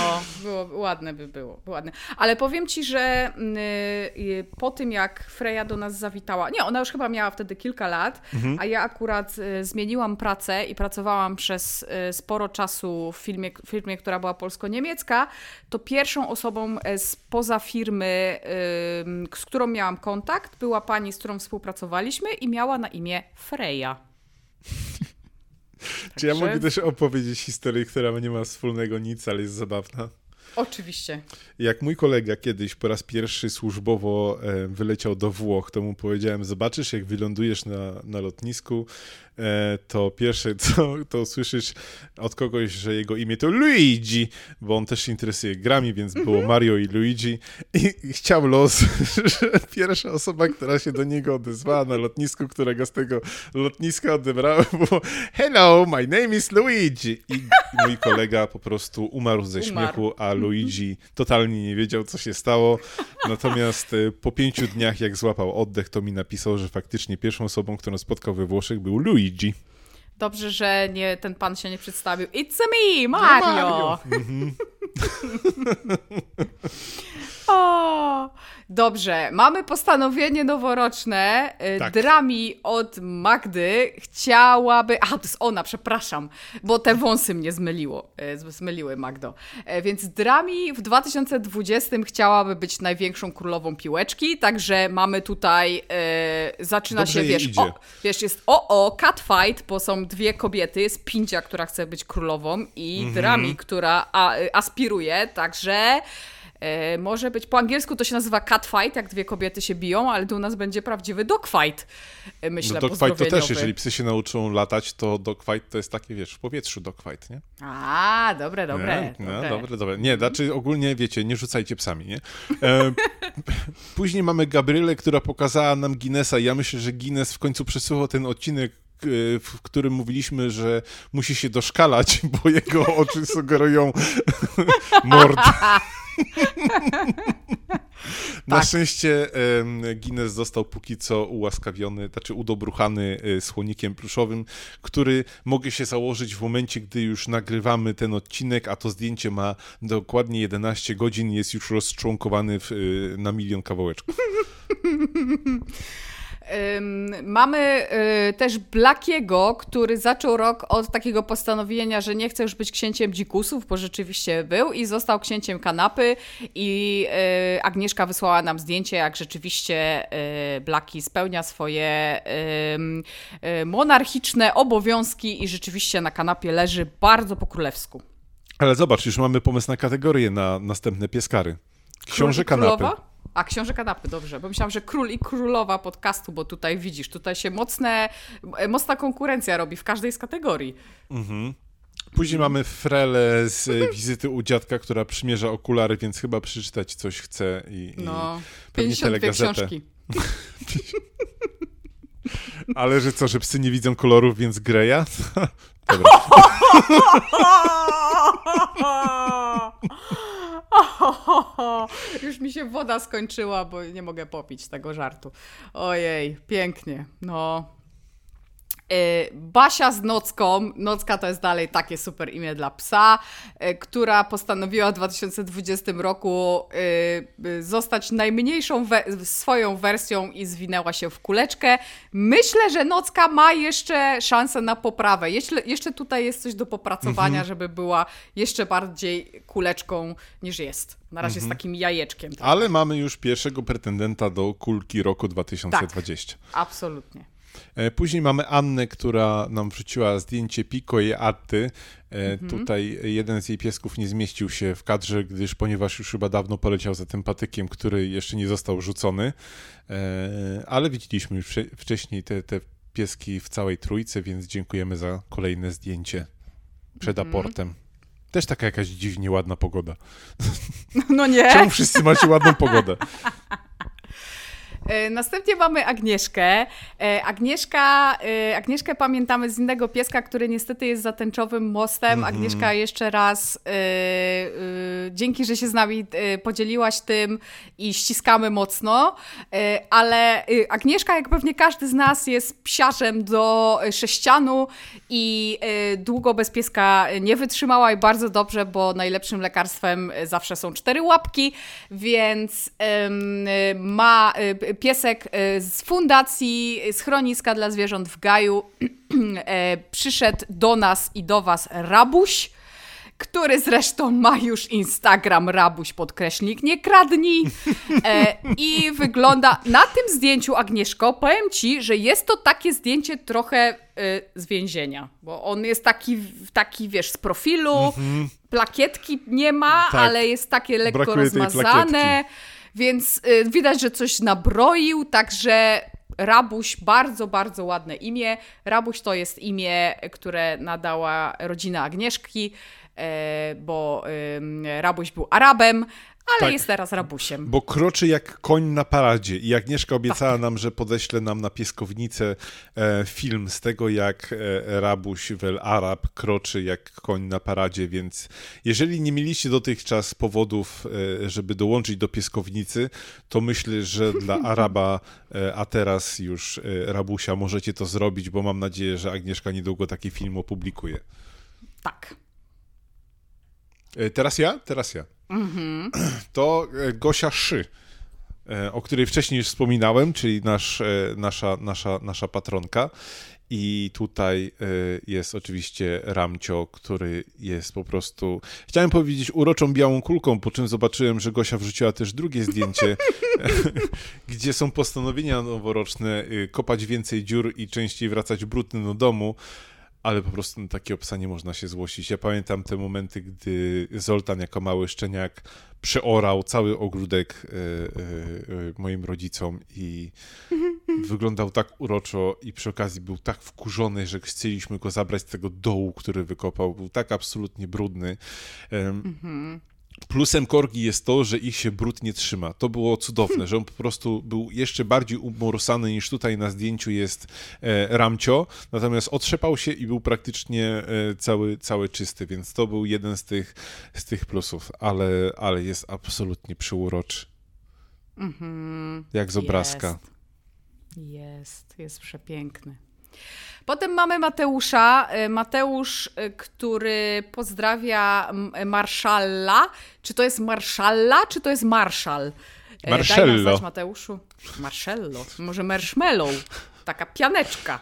No, było, ładne by było, ładne. Ale powiem ci, że mm, y, po tym jak Freja do nas zawitała, nie, ona już chyba miała wtedy kilka lat, a ja akurat y, zmieniłam pracę i pracowałam przez y, sporo czasu w firmie, w firmie która była polsko-niemiecka, to pierwszą osobą e, spoza firmy, y, z którą miałam kontakt, była pani, z którą współpracowaliśmy i miała na imię Freja. Czy ja Także- mogę też opowiedzieć historię, która nie ma wspólnego nic, ale jest zabawna? Oczywiście. Jak mój kolega kiedyś po raz pierwszy służbowo e, wyleciał do Włoch, to mu powiedziałem, zobaczysz jak wylądujesz na, na lotnisku, to pierwsze co to usłyszysz od kogoś, że jego imię to Luigi, bo on też się interesuje grami, więc było Mario i Luigi i, chciał los, że pierwsza osoba, która się do niego odezwała na lotnisku, którego z tego lotniska odebrałem, było Hello, my name is Luigi i mój kolega po prostu umarł ze Umarł. śmiechu, a Luigi totalnie nie wiedział, co się stało. Natomiast e, po pięciu dniach, jak złapał oddech, to mi napisał, że faktycznie pierwszą osobą, którą spotkał we Włoszech był Luigi. Dobrze, że nie, ten pan się nie przedstawił. It's me, Mario! Mhm. O, dobrze, mamy postanowienie noworoczne. Y, Tak. Drami od Magdy chciałaby. Aha, to jest ona, przepraszam, bo te wąsy mnie zmyliło. y, Zmyliły Magdo. E, Więc Drami w 2020 chciałaby być największą królową piłeczki, także mamy tutaj. e, zaczyna Dobrze się, wiesz, idzie. o, wiesz, jest o, o, catfight, bo są dwie kobiety. Jest Pindzia, która chce być królową, i Mhm. Drami, która a, aspiruje, także. E, może być po angielsku to się nazywa catfight, jak dwie kobiety się biją, ale tu u nas będzie prawdziwy dogfight. e, Myślę, No dogfight to też, jeżeli psy się nauczą latać, to dogfight to jest takie, wiesz, w powietrzu dogfight, nie? A, dobre, dobre. Nie? No, dobre. dobre, dobre. Nie, znaczy ogólnie, wiecie, nie rzucajcie psami, nie? E, później mamy Gabrielę, która pokazała nam Guinnessa i ja myślę, że Guinness w końcu przesłuchał ten odcinek, w którym mówiliśmy, że musi się doszkalać, bo jego oczy sugerują mord. Na Tak. szczęście Guinness został póki co ułaskawiony, znaczy udobruchany e, słonikiem pluszowym, który mogę się założyć w momencie, gdy już nagrywamy ten odcinek, a to zdjęcie ma dokładnie 11 godzin, jest już rozczłonkowany w, e, na milion kawałeczków. Mamy y, też Blackiego, który zaczął rok od takiego postanowienia, że nie chce już być księciem dzikusów, bo rzeczywiście był i został księciem kanapy i y, Agnieszka wysłała nam zdjęcie, jak rzeczywiście y, Blacki spełnia swoje monarchiczne obowiązki i rzeczywiście na kanapie leży bardzo po królewsku. Ale zobacz, już mamy pomysł na kategorię na następne pieskary. Książę kanapy. A, książę kanapy, dobrze, bo myślałam, że król i królowa podcastu, bo tutaj widzisz, tutaj się mocne, mocna konkurencja robi w każdej z kategorii. Mhm. Później mamy Frele z wizyty u dziadka, która przymierza okulary, więc chyba przeczytać coś chce i, no, i pewnie 52 książki. Ale że co, że psy nie widzą kolorów, więc greja? Dobra. Już mi się woda skończyła, bo nie mogę popić tego żartu. Ojej, pięknie. No, Basia z Nocką, Nocka to jest dalej takie super imię dla psa, y, która postanowiła w 2020 roku y, zostać najmniejszą we swoją wersją i zwinęła się w kuleczkę. Myślę, że Nocka ma jeszcze szansę na poprawę. Jeszcze, jeszcze tutaj jest coś do popracowania, mhm. żeby była jeszcze bardziej kuleczką niż jest. Na razie mhm. z takim jajeczkiem. Ale mamy już pierwszego pretendenta do kulki roku 2020. Tak, absolutnie. E, później mamy Annę, która nam wrzuciła zdjęcie Piko i Arty. E, mhm. Tutaj jeden z jej piesków nie zmieścił się w kadrze, gdyż ponieważ już chyba dawno poleciał za tym patykiem, który jeszcze nie został rzucony. E, ale widzieliśmy już wcześniej te, te pieski w całej trójce, więc dziękujemy za kolejne zdjęcie przed mhm. aportem. Też taka jakaś dziwnie ładna pogoda. No nie. Czemu wszyscy macie ładną pogodę? E, następnie mamy Agnieszkę. E, Agnieszka, e, Agnieszkę pamiętamy z innego pieska, który niestety jest za tęczowym mostem. Mm -hmm. Agnieszka, jeszcze raz dzięki, że się z nami podzieliłaś tym i ściskamy mocno, ale Agnieszka, jak pewnie każdy z nas, jest psiarzem do sześcianu i długo bez pieska nie wytrzymała i bardzo dobrze, bo najlepszym lekarstwem zawsze są cztery łapki, więc ma piesek e, z fundacji Schroniska dla Zwierząt w Gaju e, przyszedł do nas i do Was Rabuś, który zresztą ma już Instagram Rabuś podkreśnik, nie kradnij. E, I wygląda na tym zdjęciu, Agnieszko, powiem Ci, że jest to takie zdjęcie trochę z więzienia, bo on jest taki, taki wiesz, z profilu, mm -hmm. plakietki nie ma, tak. ale jest takie lekko Brakuje rozmazane. Więc y, widać, że coś nabroił, także Rabuś, bardzo, bardzo ładne imię. Rabuś to jest imię, które nadała rodzina Agnieszki, e, bo Rabuś był Arabem, ale tak, jest teraz rabusiem. Bo kroczy jak koń na paradzie i Agnieszka obiecała tak. nam, że podeśle nam na pieskownicę e, film z tego, jak e, rabuś wel Arab kroczy jak koń na paradzie, więc jeżeli nie mieliście dotychczas powodów, e, żeby dołączyć do pieskownicy, to myślę, że dla Araba, a teraz już rabusia możecie to zrobić, bo mam nadzieję, że Agnieszka niedługo taki film opublikuje. Tak. Teraz ja? Teraz ja. Mhm. To e, Gosia Szy, e, o której wcześniej już wspominałem, czyli nasz, nasza, nasza, nasza patronka. I tutaj jest oczywiście Ramcio, który jest po prostu, chciałem powiedzieć, uroczą białą kulką, po czym zobaczyłem, że Gosia wrzuciła też drugie zdjęcie, gdzie są postanowienia noworoczne, kopać więcej dziur i częściej wracać brudny do domu ale po prostu na takie obsanie można się złościć. Ja pamiętam te momenty, gdy Zoltan jako mały szczeniak przeorał cały ogródek y, y, y, moim rodzicom i wyglądał tak uroczo i przy okazji był tak wkurzony, że chcieliśmy go zabrać z tego dołu, który wykopał. Był tak absolutnie brudny. Mhm. Plusem korgi jest to, że ich się brud nie trzyma. To było cudowne, że on po prostu był jeszcze bardziej umorsany niż tutaj na zdjęciu jest e, Ramcio, natomiast otrzepał się i był praktycznie e, cały, cały czysty, więc to był jeden z tych, z tych plusów, ale, ale jest absolutnie przyuroczy. Mhm. Jak z obrazka. Jest, jest, jest przepiękny. Potem mamy Mateusza. E, Mateusz, e, który pozdrawia Marszalla. Czy to jest Marszalla, czy to jest Marszal? E, Marcello. Daj Mateuszu. Marcello. Może marshmallow. Taka pianeczka.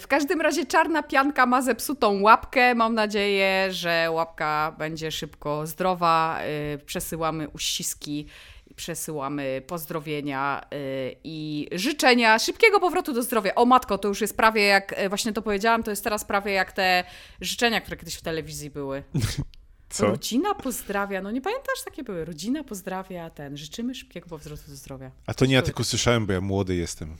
W każdym razie czarna pianka ma zepsutą łapkę. Mam nadzieję, że łapka będzie szybko zdrowa. Przesyłamy uściski przesyłamy pozdrowienia yy, i życzenia szybkiego powrotu do zdrowia. O matko, to już jest prawie jak, y, właśnie to powiedziałam, to jest teraz prawie jak te życzenia, które kiedyś w telewizji były. Co? Rodzina pozdrawia, no nie pamiętasz, takie były. Rodzina pozdrawia, ten, życzymy szybkiego powrotu do zdrowia. A to nie ja tylko słyszałem, bo ja młody jestem.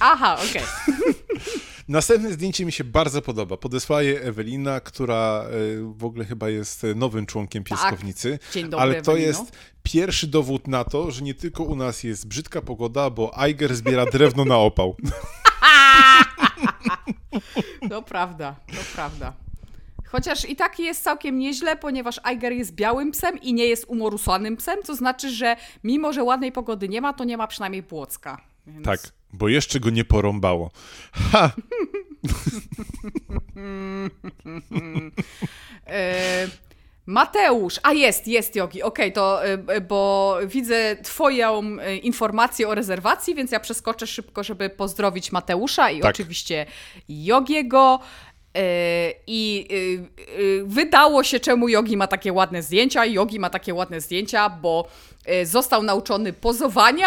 Aha, okej. Następne zdjęcie mi się bardzo podoba. Podesłała je Ewelina, która e, w ogóle chyba jest nowym członkiem pieskownicy. Dzień dobry, Ale to Ewelino. jest pierwszy dowód na to, że nie tylko u nas jest brzydka pogoda, bo Aiger zbiera drewno na opał. To prawda, to prawda. Chociaż i tak jest całkiem nieźle, ponieważ Aiger jest białym psem i nie jest umorusanym psem, to znaczy, że mimo, że ładnej pogody nie ma, to nie ma przynajmniej płocka. Więc... Tak, bo jeszcze go nie porąbało. Ha! E, Mateusz, a jest, jest Jogi, okej, to e, bo widzę twoją e, informację o rezerwacji, więc ja przeskoczę szybko, żeby pozdrowić Mateusza i Tak. oczywiście Jogiego. I wydało się, czemu Jogi ma takie ładne zdjęcia. Jogi ma takie ładne zdjęcia, bo został nauczony pozowania,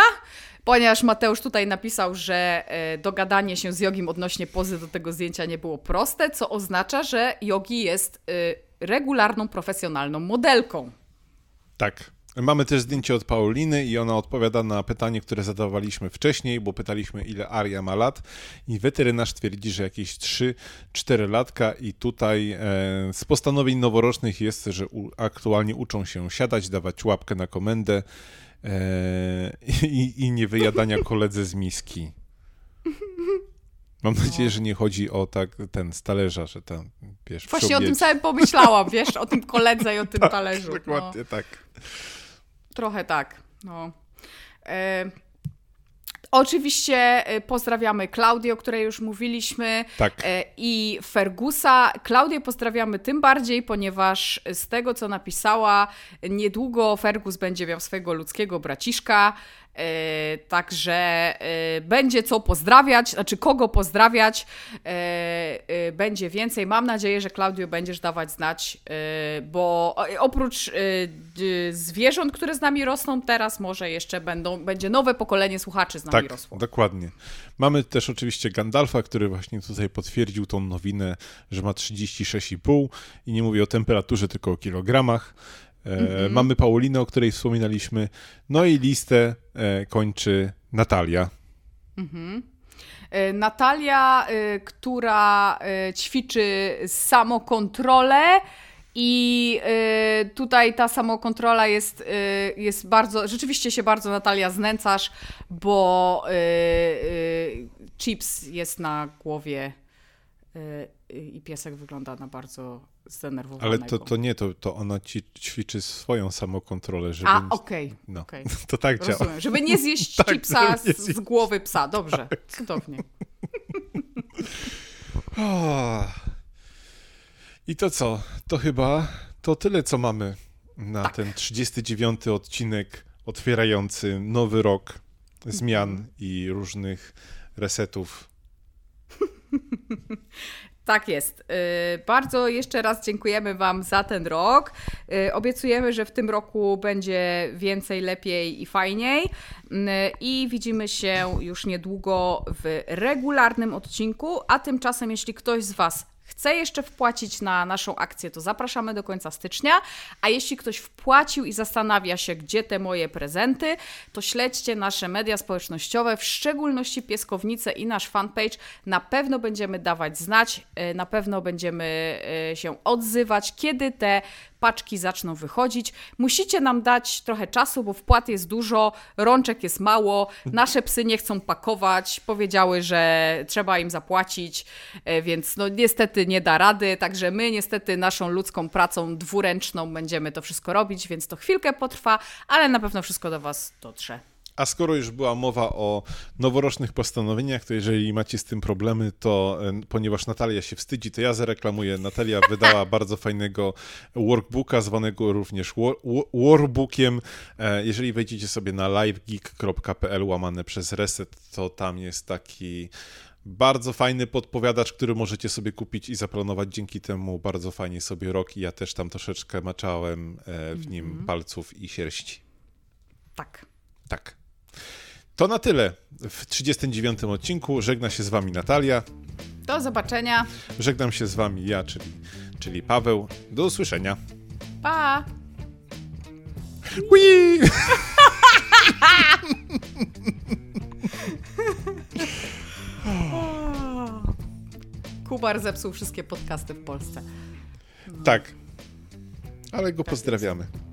ponieważ Mateusz tutaj napisał, że e, dogadanie się z Jogim odnośnie pozy do tego zdjęcia nie było proste, co oznacza, że Jogi jest e, regularną, profesjonalną modelką. Tak. Mamy też zdjęcie od Pauliny i ona odpowiada na pytanie, które zadawaliśmy wcześniej, bo pytaliśmy ile Aria ma lat i weterynarz twierdzi, że jakieś 3-4 latka i tutaj e, z postanowień noworocznych jest, że u, aktualnie uczą się siadać, dawać łapkę na komendę i, i nie wyjadania koledze z miski. Mam nadzieję, że nie chodzi o tak ten z talerza, że tam, wiesz, Właśnie o tym samym pomyślałam, wiesz, o tym koledze i o tym talerzu. No, Dokładnie tak. trochę tak, no. E, Oczywiście e, pozdrawiamy Klaudię, o której już mówiliśmy, Tak. e, i Fergusa. Klaudię pozdrawiamy tym bardziej, ponieważ z tego, co napisała, niedługo Fergus będzie miał swojego ludzkiego braciszka, e, także e, będzie co pozdrawiać, znaczy kogo pozdrawiać, e, będzie więcej. Mam nadzieję, że Klaudio będziesz dawać znać, bo oprócz zwierząt, które z nami rosną, teraz może jeszcze będą, będzie nowe pokolenie słuchaczy z nami Tak, rosło. dokładnie. Mamy też oczywiście Gandalfa, który właśnie tutaj potwierdził tą nowinę, że ma 36,5 i nie mówię o temperaturze, tylko o kilogramach. Mhm. Mamy Paulinę, o której wspominaliśmy. No i listę e, kończy Natalia. E, Natalia, która ćwiczy samokontrolę. I tutaj ta samokontrola jest, jest bardzo, rzeczywiście się bardzo Natalia znęcasz, bo chips jest na głowie i piesek wygląda na bardzo zdenerwowanego. Ale to, to nie, to, to ona ci ćwiczy swoją samokontrolę, żeby... A, okej, No, okej. to tak działa. rozumiem. Żeby nie zjeść Tak, chipsa z, z głowy psa. Dobrze, cudownie. O. I to co? To chyba to tyle, co mamy na Tak. ten 39 odcinek otwierający nowy rok zmian Mhm. i różnych resetów. Tak jest. Y, Bardzo jeszcze raz dziękujemy Wam za ten rok. Y, Obiecujemy, że w tym roku będzie więcej, lepiej i fajniej. Y, I widzimy się już niedługo w regularnym odcinku. A tymczasem, jeśli ktoś z Was chce jeszcze wpłacić na naszą akcję, to zapraszamy do końca stycznia. A jeśli ktoś wpłacił i zastanawia się, gdzie te moje prezenty, to śledźcie nasze media społecznościowe, w szczególności Pieskownicę i nasz fanpage. Na pewno będziemy dawać znać, e, na pewno będziemy e, się odzywać, kiedy te paczki zaczną wychodzić. Musicie nam dać trochę czasu, bo wpłat jest dużo, rączek jest mało, nasze psy nie chcą pakować, powiedziały, że trzeba im zapłacić, e, więc no niestety nie da rady, także my niestety naszą ludzką pracą dwuręczną będziemy to wszystko robić, więc to chwilkę potrwa, ale na pewno wszystko do Was dotrze. A skoro już była mowa o noworocznych postanowieniach, to jeżeli macie z tym problemy, to e, ponieważ Natalia się wstydzi, to ja zareklamuję. Natalia wydała bardzo fajnego workbooka, zwanego również war- war- workbookiem. E, Jeżeli wejdziecie sobie na livegeek.pl łamane przez reset, to tam jest taki bardzo fajny podpowiadacz, który możecie sobie kupić i zaplanować dzięki temu bardzo fajnie sobie rok. I ja też tam troszeczkę maczałem e, w nim palców i sierści. Tak. Tak. To na tyle. W 39 odcinku żegna się z Wami Natalia. Do zobaczenia. Żegnam się z Wami ja, czyli, czyli Paweł. Do usłyszenia. Pa! Wii! Kubar zepsuł wszystkie podcasty w Polsce. Tak. Ale go tak pozdrawiamy. Jest.